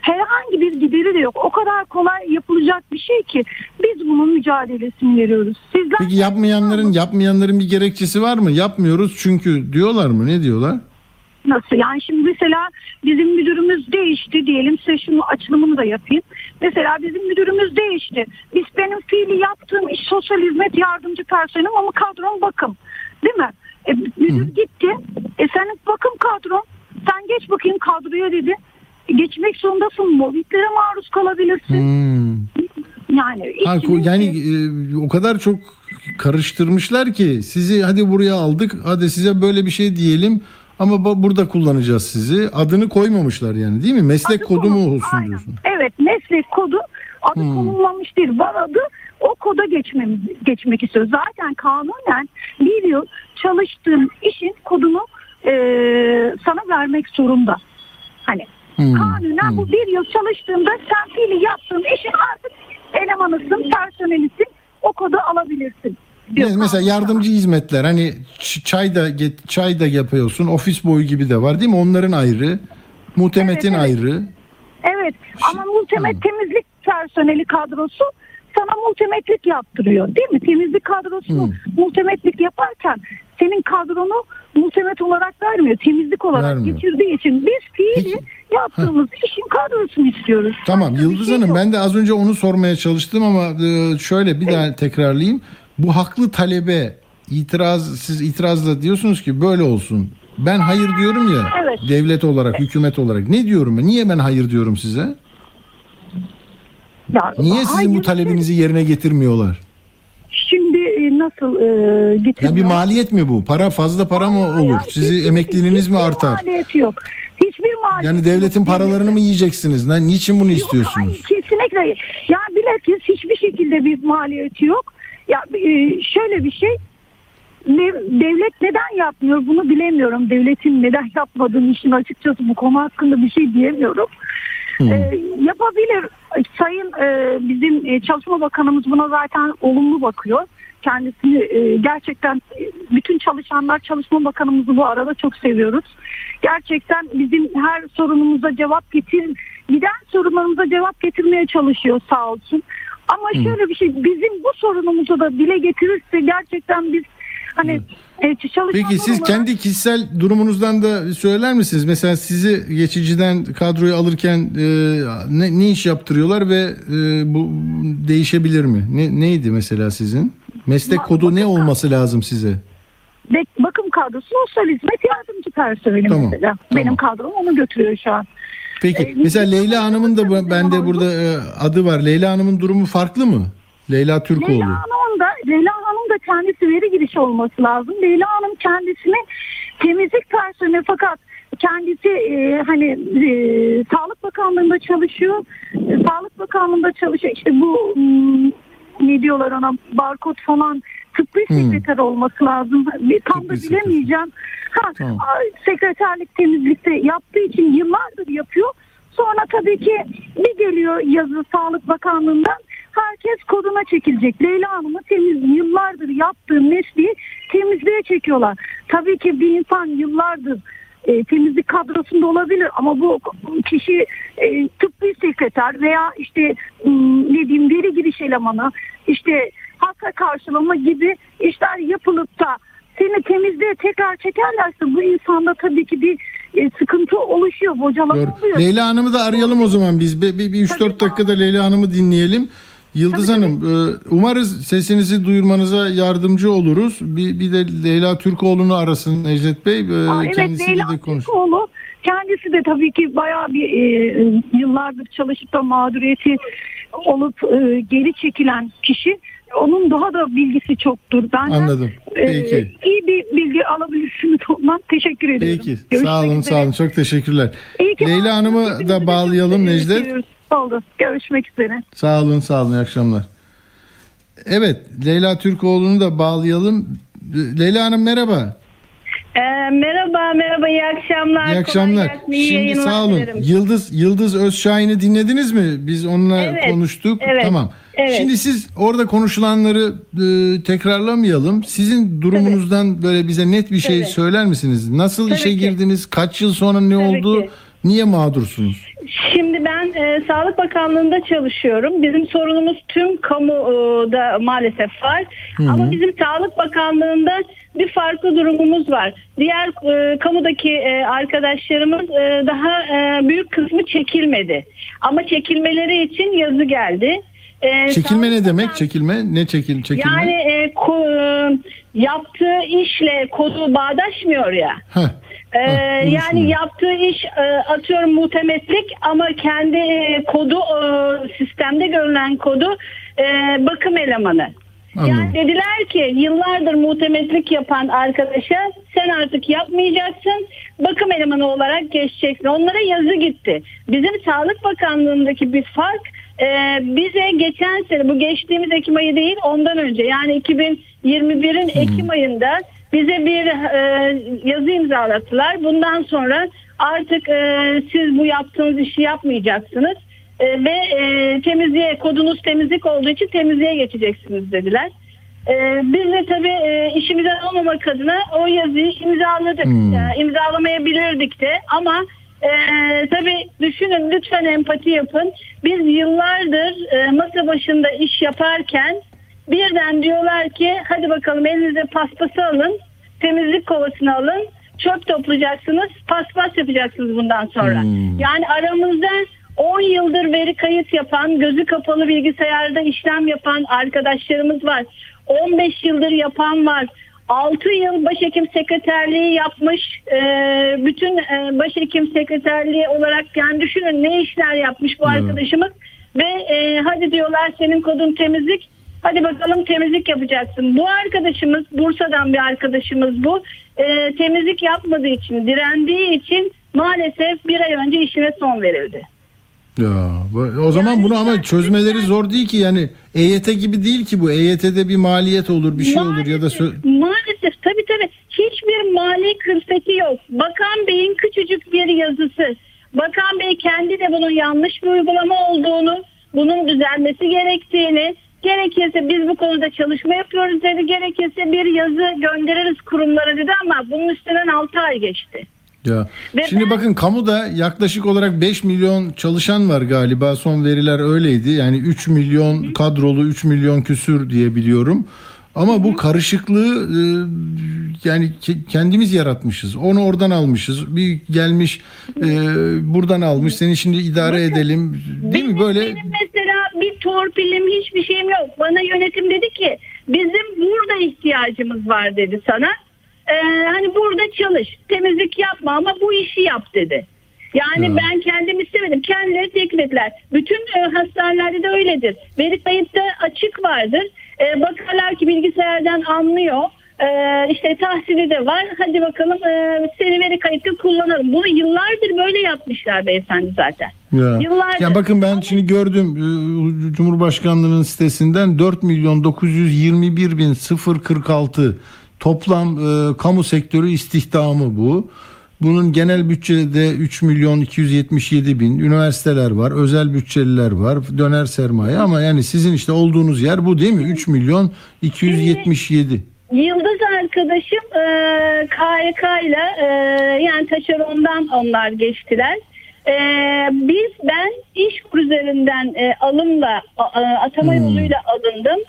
Herhangi bir gideri de yok. O kadar kolay yapılacak bir şey ki biz bunun mücadelesini veriyoruz. Sizler peki yapmayanların yapmayanların bir gerekçesi var mı? Yapmıyoruz çünkü diyorlar mı? Ne diyorlar? Nasıl? Yani şimdi mesela bizim müdürümüz değişti diyelim size şunu açılımını da yapayım. Mesela bizim müdürümüz değişti. Biz benim fiili yaptığım iş sosyal hizmet yardımcı personelim ama kadrom bakım. Değil mi? E, müdür gitti. E senin bakım kadron. Sen geç bakayım kadroya dedi. E, geçmek zorundasın. Mobbinglere maruz kalabilirsin. Hmm. Yani Ha, yani e, o kadar çok karıştırmışlar ki sizi hadi buraya aldık hadi size böyle bir şey diyelim ama bu- burada kullanacağız sizi. Adını koymamışlar yani değil mi? Meslek Adı kodu mu olsun Aynen. diyorsun? Evet meslek kodu adı Hmm. konulmamış değil. Var adı o koda geçmemiz, geçmek istiyor. Zaten kanunen bir yıl çalıştığın işin kodunu e, sana vermek zorunda. Hani Hmm, kanunen bu bir yıl çalıştığında sen fiili yaptığın işin artık elemanısın, personelisin. O kodu alabilirsin. Ne- Mesela yardımcı hizmetler hani ç- çay da get- çay da yapıyorsun. Ofis boyu gibi de var değil mi? Onların ayrı. Muhtemetin Evet, evet. ayrı. Evet ama multimet temizlik personeli kadrosu sana multimetlik yaptırıyor değil mi? Temizlik kadrosunu Hı. multimetlik yaparken senin kadronu multimet olarak vermiyor. Temizlik olarak Vermiyor. getirdiği için biz fiili Peki. yaptığımız işin kadrosunu istiyoruz. Tamam Başka bir Yıldız şey Hanım yok. ben de az önce onu sormaya çalıştım ama e, şöyle bir daha tekrarlayayım. Bu haklı talebe itiraz siz itirazla diyorsunuz ki böyle olsun. Ben hayır diyorum ya Evet. devlet olarak, hükümet olarak. Ne diyorum ben? Niye ben hayır diyorum size? Ya, Niye sizin bu hayır, talebinizi yerine getirmiyorlar? Şimdi e, nasıl e, getirmiyor? Yani bir maliyet mi bu? Para fazla para mı olur? Ya, Sizi hiçbir- emekliliğiniz mi hiçbir artar? maliyeti yok. Hiçbir maliyeti Yani devletin yok. paralarını mı yiyeceksiniz? Lan Niçin bunu Yok, istiyorsunuz? hayır, kesinlikle. Ya bilakis hiçbir şekilde bir maliyeti yok. Ya e, şöyle bir şey. devlet neden yapmıyor bunu bilemiyorum. Devletin neden yapmadığını işin açıkçası bu konu hakkında bir şey diyemiyorum. Hmm. E, yapabilir. Sayın e, bizim e, Çalışma Bakanımız buna zaten olumlu bakıyor. Kendisini e, gerçekten e, bütün çalışanlar Çalışma Bakanımızı bu arada çok seviyoruz. Gerçekten bizim her sorunumuza cevap getir, giden sorunlarımıza cevap getirmeye çalışıyor sağ olsun. Ama şöyle bir şey bizim bu sorunumuzu da dile getirirse gerçekten biz hani e, Peki siz olarak- kendi kişisel durumunuzdan da söyler misiniz? Mesela sizi geçiciden kadroya alırken e, ne, ne iş yaptırıyorlar ve e, bu değişebilir mi? Ne, neydi mesela sizin? Meslek kodu ne olması lazım size? Bek- bakım kadrosu sosyal hizmet yardımcı personeli Tamam, mesela. tamam. Benim kadrom onu götürüyor şu an. Peki E, mesela Leyla Hanım'ın da bu- bende burada e, adı var. Leyla Hanım'ın durumu farklı mı? Leyla Türkoğlu. Leyla Hanım'ın da Leyla Hanım da kendisi veri girişi olması lazım. Leyla Hanım kendisini temizlik personeli fakat kendisi e, hani e, Sağlık Bakanlığı'nda çalışıyor. E, Sağlık Bakanlığı'nda çalışıyor. İşte bu hmm, ne diyorlar ona barkod falan tıbbi Hmm. sekreter olması lazım. Bir tam da bilemeyeceğim. Ha, Tamam. sekreterlik temizlikte yaptığı için yıllardır yapıyor. Sonra tabii ki bir geliyor yazı Sağlık Bakanlığı'ndan herkes koduna çekilecek. Leyla Hanım'ı temiz yıllardır yaptığı mesleği temizliğe çekiyorlar. Tabii ki bir insan yıllardır e, temizlik kadrosunda olabilir ama bu kişi e, tıbbi sekreter veya işte m, ne diyeyim veri giriş elemanı işte hasta karşılama gibi işler yapılıp da seni temizliğe tekrar çekerlerse bu insanda tabii ki bir e, sıkıntı oluşuyor, bocalama Doğru. oluyor. Leyla Hanım'ı da arayalım o zaman biz. Bir, bir, bir 3-4 Tabii. dakikada Leyla Hanım'ı dinleyelim. Yıldız Tabii, Hanım e, umarız sesinizi duyurmanıza yardımcı oluruz. Bir, bir de Leyla Türkoğlu'nu arasın Necdet Bey. E, Aa, evet kendisiyle Leyla de konuş. Türkoğlu kendisi de tabii ki bayağı bir e, yıllardır çalışıp da mağduriyeti olup e, geri çekilen kişi. Onun daha da bilgisi çoktur. Benden Anladım. e, Peki. iyi bir bilgi alabilirsiniz *laughs* ondan. Teşekkür ediyorum. Peki. Görüşmek sağ olun, üzere. sağ olun. Çok teşekkürler. İyi ki Leyla. Hanım'ı da bağlayalım. Necdet. Oldu. Görüşmek üzere. Sağ olun, sağ olun. İyi akşamlar. Evet, Leyla Türkoğlu'nu da bağlayalım. Leyla Hanım merhaba. Ee, merhaba, merhaba, iyi akşamlar. İyi Kolay akşamlar. gelsin, iyi Şimdi sağ olun. dilerim. Yıldız Yıldız Özşahin'i dinlediniz mi? Biz onunla Evet, konuştuk. evet, Tamam. Evet. Şimdi siz orada konuşulanları e, tekrarlamayalım. Sizin durumunuzdan böyle bize net bir şey Tabii. söyler misiniz? Nasıl Tabii işe ki. girdiniz? Kaç yıl sonra ne Tabii oldu? ki. Niye mağdursunuz? Şimdi ben e, Sağlık Bakanlığı'nda çalışıyorum. Bizim sorunumuz tüm kamuda maalesef var. Ama bizim Sağlık Bakanlığı'nda bir farklı durumumuz var. Diğer e, kamudaki e, arkadaşlarımız e, daha e, büyük kısmı çekilmedi. Ama çekilmeleri için yazı geldi. E, Çekilme ne demek? Çekilme ne çekil çekilme? Yani e, ko- yaptığı işle kodu bağdaşmıyor ya. Heh. Ee, Heh, yani yaptığı iş e, atıyorum muhtemetlik ama kendi e, kodu e, sistemde görülen kodu e, bakım elemanı. Anladım. Yani dediler ki yıllardır muhtemetlik yapan arkadaşa sen artık yapmayacaksın bakım elemanı olarak geçeceksin. Onlara yazı gitti. Bizim Sağlık Bakanlığı'ndaki bir fark e, bize geçen sene bu geçtiğimiz Ekim ayı değil ondan önce yani 2021'in Ekim ayında bize bir e, yazı imzalattılar. Bundan sonra artık e, siz bu yaptığınız işi yapmayacaksınız E, ve e, temizliğe kodunuz temizlik olduğu için temizliğe geçeceksiniz dediler. E, biz de tabii e, işimizden olmamak adına o yazıyı imzaladık. Hmm. E, imzalamayabilirdik de ama e, tabii düşünün lütfen empati yapın. Biz yıllardır e, masa başında iş yaparken birden diyorlar ki hadi bakalım elinize paspası alın, temizlik kovasını alın, çöp toplayacaksınız, paspas yapacaksınız bundan sonra. Hmm. Yani aramızda 10 yıldır veri kayıt yapan, gözü kapalı bilgisayarda işlem yapan arkadaşlarımız var. 15 yıldır yapan var. 6 yıl başhekim sekreterliği yapmış. e, bütün e, başhekim sekreterliği olarak yani düşünün ne işler yapmış bu arkadaşımız. Ve e, hadi diyorlar senin kodun temizlik. Hadi bakalım temizlik yapacaksın. Bu arkadaşımız Bursa'dan bir arkadaşımız bu. E, temizlik yapmadığı için, direndiği için maalesef bir ay önce işine son verildi. Ya, o zaman Yani bunu ama çözmeleri zor değil ki yani EYT gibi değil ki bu EYT'de bir maliyet olur bir şey olur ya da sö- maalesef tabii tabii hiçbir mali külfeti yok. Bakan Bey'in küçücük bir yazısı. Bakan Bey kendi de bunun yanlış bir uygulama olduğunu, bunun düzelmesi gerektiğini, gerekirse biz bu konuda çalışma yapıyoruz dedi. Gerekirse bir yazı göndeririz kurumlara dedi ama bunun üstünden 6 ay geçti. Ya. Ve Şimdi ben- bakın kamuda yaklaşık olarak 5 milyon çalışan var galiba son veriler öyleydi. Yani 3 milyon kadrolu 3 milyon küsür diye biliyorum. Ama bu karışıklığı e, yani ke- kendimiz yaratmışız. Onu oradan almışız. Bir gelmiş e, buradan almış. Seni şimdi idare edelim. Değil benim, mi böyle? Benim mesela bir torpilim hiçbir şeyim yok. Bana yönetim dedi ki bizim burada ihtiyacımız var dedi sana. Ee, hani burada çalış. Temizlik yapma ama bu işi yap dedi. Yani Ya. ben kendim istemedim. Kendileri teklif ettiler. Bütün e, hastanelerde de öyledir. Veri kayıtta açık vardır. E, bakarlar ki bilgisayardan anlıyor. E, işte tahsili de var. Hadi bakalım e, seni veri kayıtlı kullanalım. Bunu yıllardır böyle yapmışlar beyefendi zaten. Ya. Yıllardır. Ya bakın ben şimdi gördüm e, Cumhurbaşkanlığının sitesinden 4 milyon 921 bin 046 toplam e, kamu sektörü istihdamı bu. Bunun genel bütçede 3 milyon 277 bin üniversiteler var, özel bütçeliler var, döner sermaye ama yani sizin işte olduğunuz yer bu değil mi? 3 milyon 277. Yıldız arkadaşım e, KYK ile e, yani taşerondan onlar geçtiler. E, biz ben iş üzerinden e, alımla a- a- atama Hmm. yoluyla alındım.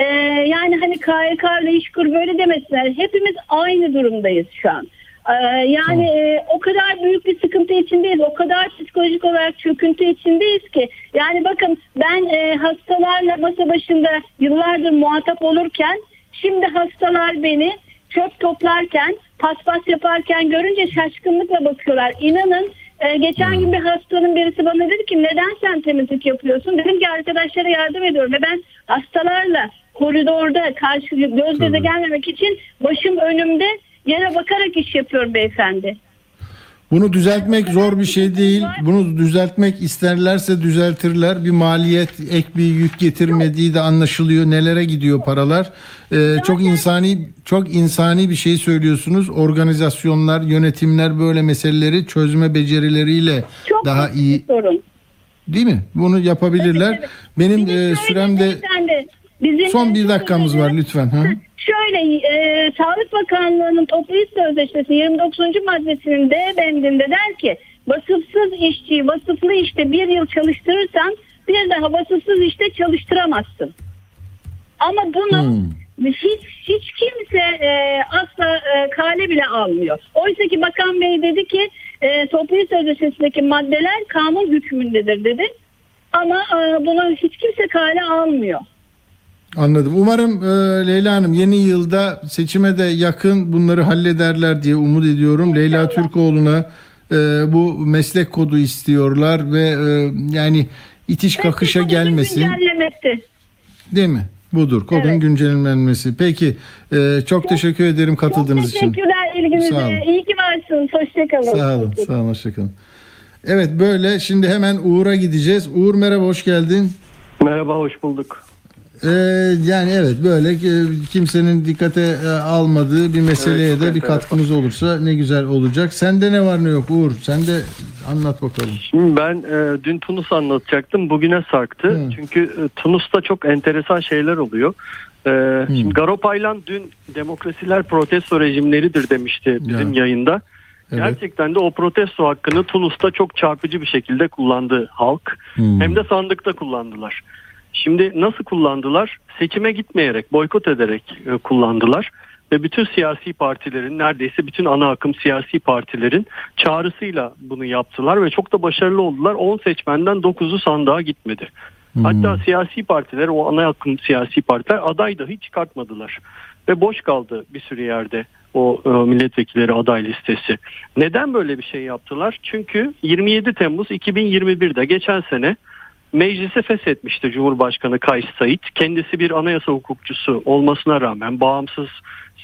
E, yani hani KYK ile iş kur böyle demesinler. Hepimiz aynı durumdayız şu an. E, yani e, o kadar büyük bir sıkıntı içindeyiz. O kadar psikolojik olarak çöküntü içindeyiz ki. Yani bakın ben e, hastalarla masa başında yıllardır muhatap olurken Şimdi hastalar beni çöp toplarken, paspas yaparken görünce şaşkınlıkla bakıyorlar. İnanın e, geçen gün bir hastanın birisi bana dedi ki neden sen temizlik yapıyorsun? Dedim ki arkadaşlara yardım ediyorum ve ben hastalarla koridorda karşı göz göze gelmemek için başım önümde yere bakarak iş yapıyorum beyefendi. Bunu düzeltmek zor bir şey değil. Bunu düzeltmek isterlerse düzeltirler. Bir maliyet, ek bir yük getirmediği de anlaşılıyor. Nelere gidiyor paralar? Ee, çok insani, çok insani bir şey söylüyorsunuz. Organizasyonlar, yönetimler böyle meseleleri çözme becerileriyle Çok daha iyi, sorun. değil mi? Bunu yapabilirler. Benim de e, süremde beyefendi, bizim son bir dakikamız var lütfen. Ha? *laughs* Şöyle e, Sağlık Bakanlığı'nın toplu iş sözleşmesi 29. maddesinin D bendinde der ki vasıfsız işçiyi vasıflı işte bir yıl çalıştırırsan bir daha vasıfsız işte çalıştıramazsın. Ama bunu Hmm. hiç hiç kimse e, asla e, kale bile almıyor. Oysa ki Bakan Bey dedi ki e, toplu iş sözleşmesindeki maddeler kanun hükmündedir dedi. Ama e, bunu hiç kimse kale almıyor. Anladım. Umarım e, Leyla Hanım yeni yılda seçime de yakın bunları hallederler diye umut ediyorum. Leyla Türkoğlu'na e, bu meslek kodu istiyorlar ve e, yani itiş kakışa Meslek kodunu gelmesin. güncellemekti. Değil mi? Budur. Kodun Evet. güncellenmesi. Peki. e, çok teşekkür ederim Çok katıldığınız için. teşekkürler Sağ ilginize. olun. İyi ki varsınız. Hoşçakalın. Sağ olun. Sağ olun. Hoşçakalın. Evet böyle şimdi hemen Uğur'a gideceğiz. Uğur merhaba hoş geldin. Merhaba, hoş bulduk. Ee, yani evet böyle e, kimsenin dikkate e, almadığı bir meseleye Evet, de bir katkımız olursa ne güzel olacak. Sende ne var ne yok Uğur? Sen de anlat bakalım. Şimdi ben e, dün Tunus anlatacaktım, bugüne sarktı. Hı. Çünkü e, Tunus'ta çok enteresan şeyler oluyor. E, Şimdi Garopaylan dün demokrasiler protesto rejimleridir demişti bizim Ya. yayında. Evet. Gerçekten de o protesto hakkını Tunus'ta çok çarpıcı bir şekilde kullandı halk. Hmm. Hem de sandıkta kullandılar. Şimdi nasıl kullandılar? Seçime gitmeyerek, boykot ederek e, kullandılar. Ve bütün siyasi partilerin, neredeyse bütün ana akım siyasi partilerin çağrısıyla bunu yaptılar ve çok da başarılı oldular. 10 seçmenden 9'u sandığa gitmedi. Hatta siyasi partiler, o ana akım siyasi partiler aday dahi çıkartmadılar. Ve boş kaldı bir sürü yerde o e, milletvekilleri aday listesi. Neden böyle bir şey yaptılar? Çünkü 27 Temmuz 2021'de geçen sene meclisi feshetmişti Cumhurbaşkanı Kays Said. Kendisi bir anayasa hukukçusu olmasına rağmen, bağımsız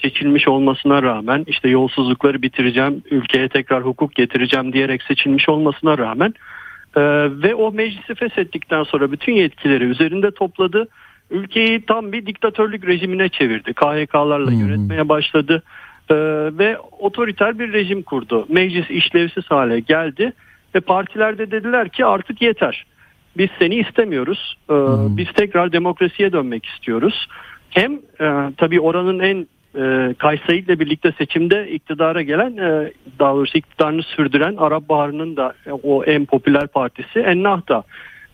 seçilmiş olmasına rağmen işte yolsuzlukları bitireceğim, ülkeye tekrar hukuk getireceğim diyerek seçilmiş olmasına rağmen e, ve o meclisi feshettikten sonra bütün yetkileri üzerinde topladı. Ülkeyi tam bir diktatörlük rejimine çevirdi. KHK'larla yönetmeye başladı e, ve otoriter bir rejim kurdu. Meclis işlevsiz hale geldi ve partiler de dediler ki artık yeter. Biz seni istemiyoruz. E, Biz tekrar demokrasiye dönmek istiyoruz. Hem e, tabii oranın en e, Kays Said'le birlikte seçimde iktidara gelen e, daha doğrusu iktidarını sürdüren Arap Baharı'nın da e, o en popüler partisi Ennahda.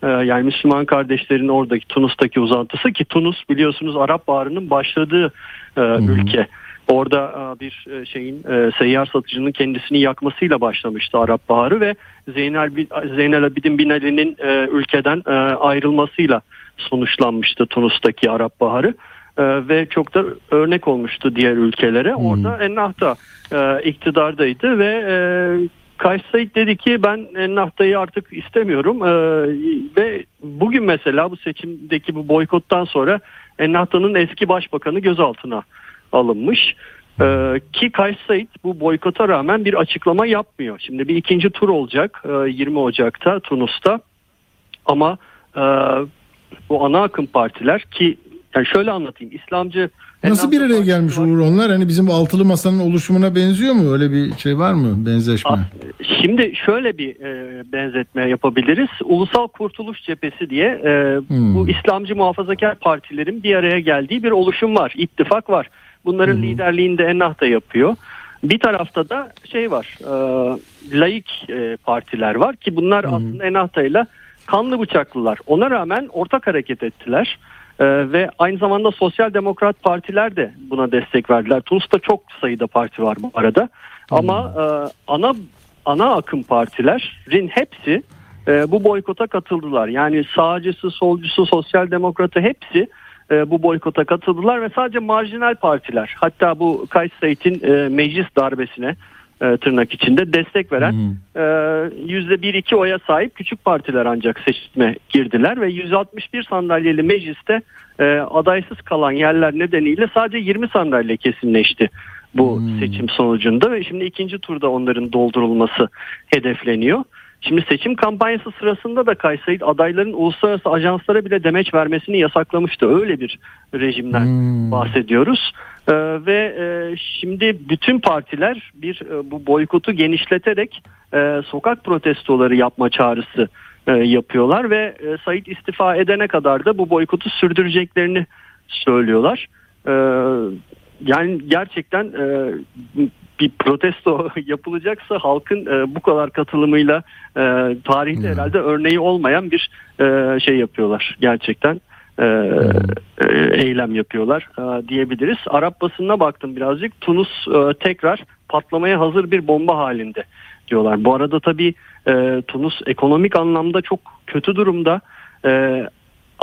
E, yani Müslüman kardeşlerin oradaki Tunus'taki uzantısı ki Tunus biliyorsunuz Arap Baharı'nın başladığı e, ülke. Orada e, bir e, şeyin e, seyyar satıcının kendisini yakmasıyla başlamıştı Arap Baharı ve Zeynel, Zeynel Abidin Bin Ali'nin ülkeden ayrılmasıyla sonuçlanmıştı Tunus'taki Arap Baharı. Ve çok da örnek olmuştu diğer ülkelere. Orada Ennah da iktidardaydı ve Kays Said dedi ki ben Ennahda'yı artık istemiyorum ve bugün mesela bu seçimdeki bu boykottan sonra Ennahda'nın eski başbakanı gözaltına alınmış. Ee, ki Kays Said bu boykota rağmen bir açıklama yapmıyor. Şimdi bir ikinci tur olacak e, 20 Ocak'ta Tunus'ta ama e, bu ana akım partiler ki yani şöyle anlatayım İslamcı Nasıl bir araya gelmiş Uğur onlar? Hani bizim bu altılı masanın oluşumuna benziyor mu? Öyle bir şey var mı? Benzeşme. Şimdi şöyle bir e, benzetme yapabiliriz. Ulusal Kurtuluş Cephesi diye e, Hmm. bu İslamcı muhafazakar partilerin bir araya geldiği bir oluşum var. ittifak var. Bunların liderliğini de Ennah da yapıyor. Bir tarafta da şey var. E, laik e, partiler var ki bunlar aslında Ennahda ile kanlı bıçaklılar. Ona rağmen ortak hareket ettiler. E, ve aynı zamanda sosyal demokrat partiler de buna destek verdiler. Tunus'ta çok sayıda parti var bu arada. Ama e, ana ana akım partilerin hepsi e, bu boykota katıldılar. Yani sağcısı, solcusu, sosyal demokratı hepsi e, bu boykota katıldılar ve sadece marjinal partiler hatta bu Kays Said'in e, meclis darbesine e, tırnak içinde destek veren yüzde bir iki oya sahip küçük partiler ancak seçime girdiler ve 161 sandalyeli mecliste e, adaysız kalan yerler nedeniyle sadece 20 sandalye kesinleşti bu seçim sonucunda ve şimdi ikinci turda onların doldurulması hedefleniyor. Şimdi seçim kampanyası sırasında da Kayseri adayların uluslararası ajanslara bile demeç vermesini yasaklamıştı. Öyle bir rejimden bahsediyoruz. Ee, ve e, şimdi bütün partiler bir e, bu boykotu genişleterek e, sokak protestoları yapma çağrısı e, yapıyorlar ve e, Said istifa edene kadar da bu boykotu sürdüreceklerini söylüyorlar. Ee, yani gerçekten e, bir protesto *laughs* yapılacaksa halkın e, bu kadar katılımıyla e, tarihte herhalde örneği olmayan bir e, şey yapıyorlar gerçekten e, e, eylem yapıyorlar e, diyebiliriz. Arap basınına baktım birazcık Tunus e, tekrar patlamaya hazır bir bomba halinde diyorlar. Bu arada tabii e, Tunus ekonomik anlamda çok kötü durumda. E,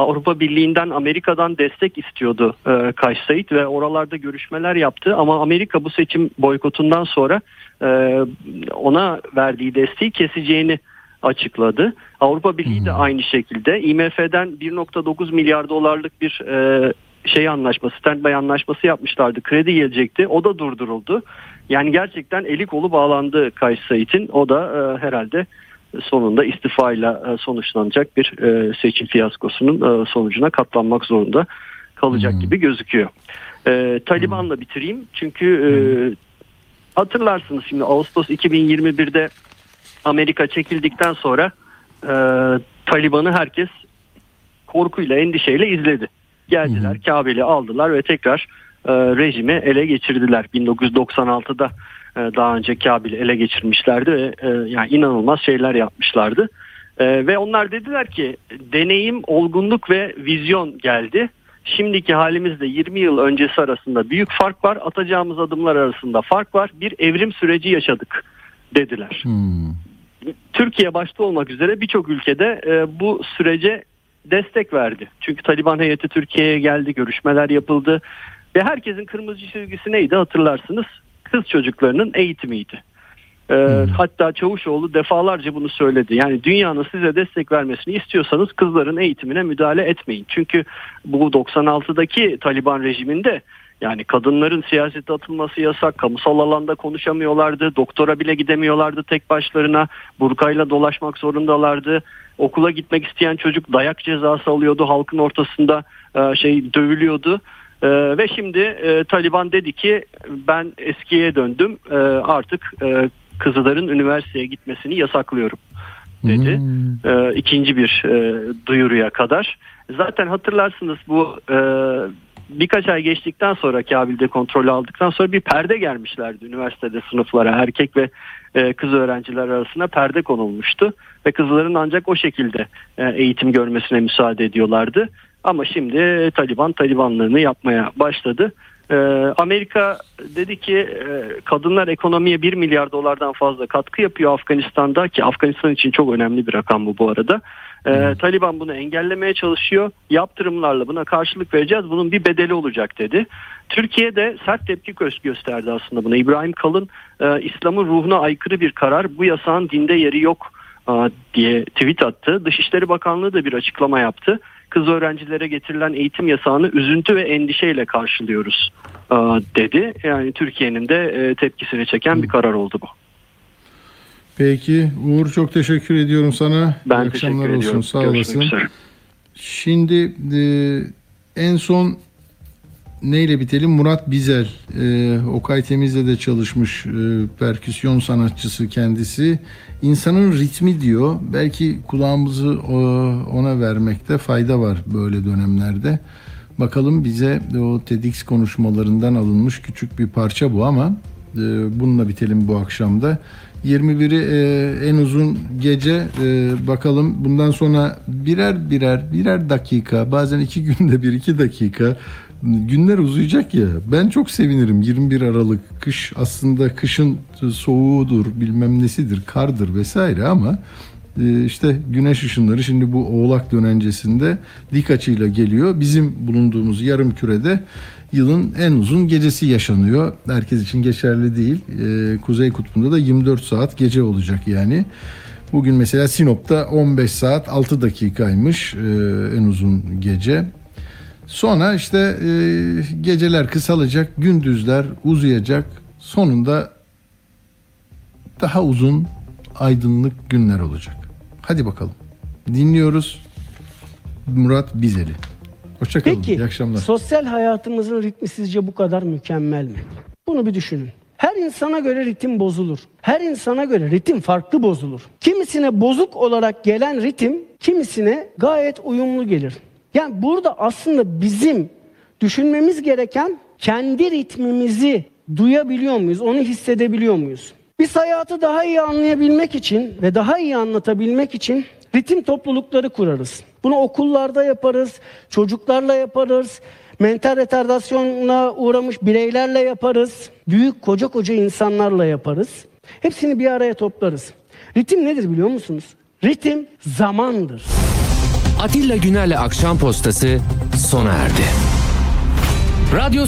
Avrupa Birliği'nden Amerika'dan destek istiyordu e, Kays Said ve oralarda görüşmeler yaptı ama Amerika bu seçim boykotundan sonra e, ona verdiği desteği keseceğini açıkladı. Avrupa Birliği de aynı şekilde IMF'den 1.9 milyar dolarlık bir e, şey anlaşması, standby anlaşması yapmışlardı. Kredi gelecekti. O da durduruldu. Yani gerçekten eli kolu bağlandı Kays Said'in. O da e, herhalde sonunda istifayla e, sonuçlanacak bir e, seçim fiyaskosunun e, sonucuna katlanmak zorunda kalacak gibi gözüküyor. E, Taliban'la bitireyim çünkü e, hatırlarsınız şimdi Ağustos 2021'de Amerika çekildikten sonra e, Taliban'ı herkes korkuyla endişeyle izledi. Geldiler Kabil'i aldılar ve tekrar e, rejimi ele geçirdiler. 1996'da e, daha önce Kabil'i ele geçirmişlerdi ve e, yani inanılmaz şeyler yapmışlardı. E, ve onlar dediler ki deneyim, olgunluk ve vizyon geldi. Şimdiki halimizde 20 yıl öncesi arasında büyük fark var. Atacağımız adımlar arasında fark var. Bir evrim süreci yaşadık dediler. Türkiye başta olmak üzere birçok ülkede e, bu sürece destek verdi. Çünkü Taliban heyeti Türkiye'ye geldi, görüşmeler yapıldı ve herkesin kırmızı çizgisi neydi hatırlarsınız? Kız çocuklarının eğitimiydi. E, Hatta Çavuşoğlu defalarca bunu söyledi. Yani dünyanın size destek vermesini istiyorsanız kızların eğitimine müdahale etmeyin. Çünkü bu 96'daki Taliban rejiminde yani kadınların siyasete atılması yasak, kamusal alanda konuşamıyorlardı, doktora bile gidemiyorlardı tek başlarına, burkayla dolaşmak zorundalardı. Okula gitmek isteyen çocuk dayak cezası alıyordu, halkın ortasında e, şey dövülüyordu. E, ve şimdi e, Taliban dedi ki ben eskiye döndüm, e, artık e, kızların üniversiteye gitmesini yasaklıyorum dedi. E, ikinci bir e, duyuruya kadar. Zaten hatırlarsınız bu e, birkaç ay geçtikten sonra Kabil'de kontrol aldıktan sonra bir perde gelmişlerdi üniversitede sınıflara erkek ve e, kız öğrenciler arasında perde konulmuştu ve kızların ancak o şekilde e, eğitim görmesine müsaade ediyorlardı. Ama şimdi Taliban Talibanlığını yapmaya başladı. E, Amerika dedi ki e, kadınlar ekonomiye 1 milyar dolardan fazla katkı yapıyor Afganistan'da ki Afganistan için çok önemli bir rakam bu bu arada. E, Taliban bunu engellemeye çalışıyor. Yaptırımlarla buna karşılık vereceğiz. Bunun bir bedeli olacak dedi. Türkiye de sert tepki gö- gösterdi aslında buna. İbrahim Kalın e, İslam'ın ruhuna aykırı bir karar. Bu yasağın dinde yeri yok e, diye tweet attı. Dışişleri Bakanlığı da bir açıklama yaptı. Kız öğrencilere getirilen eğitim yasağını üzüntü ve endişeyle karşılıyoruz e, dedi. Yani Türkiye'nin de e, tepkisini çeken bir karar oldu bu. Peki Uğur çok teşekkür ediyorum sana. Ben İyi teşekkür akşamlar ediyorum. olsun. Sağ Görüşmek olasın. üzere. Şimdi e, en son neyle bitelim? Murat Bizel, e, Okay Temiz'le de çalışmış e, perküsyon sanatçısı kendisi. İnsanın ritmi diyor. Belki kulağımızı o, ona vermekte fayda var böyle dönemlerde. Bakalım bize o TEDx konuşmalarından alınmış küçük bir parça bu ama e, bununla bitelim bu akşamda. 21'i e, en uzun gece e, bakalım bundan sonra birer birer birer dakika bazen iki *laughs* günde bir iki dakika günler uzayacak ya ben çok sevinirim 21 Aralık kış aslında kışın soğuğudur bilmem nesidir kardır vesaire ama e, işte güneş ışınları şimdi bu oğlak dönencesinde dik açıyla geliyor bizim bulunduğumuz yarım kürede yılın en uzun gecesi yaşanıyor. Herkes için geçerli değil. Ee, Kuzey Kutbu'nda da 24 saat gece olacak yani. Bugün mesela Sinop'ta 15 saat 6 dakikaymış ee, en uzun gece. Sonra işte e, geceler kısalacak, gündüzler uzayacak. Sonunda daha uzun aydınlık günler olacak. Hadi bakalım. Dinliyoruz Murat Bizeli. Hoşçakalın. Peki İyi akşamlar. sosyal hayatımızın ritmi sizce bu kadar mükemmel mi? Bunu bir düşünün. Her insana göre ritim bozulur. Her insana göre ritim farklı bozulur. Kimisine bozuk olarak gelen ritim kimisine gayet uyumlu gelir. Yani burada aslında bizim düşünmemiz gereken kendi ritmimizi duyabiliyor muyuz? Onu hissedebiliyor muyuz? Biz hayatı daha iyi anlayabilmek için ve daha iyi anlatabilmek için ritim toplulukları kurarız. Bunu okullarda yaparız, çocuklarla yaparız, mental retardasyona uğramış bireylerle yaparız, büyük koca koca insanlarla yaparız. Hepsini bir araya toplarız. Ritim nedir biliyor musunuz? Ritim zamandır. Atilla Güner'le Akşam Postası sona erdi. Radyo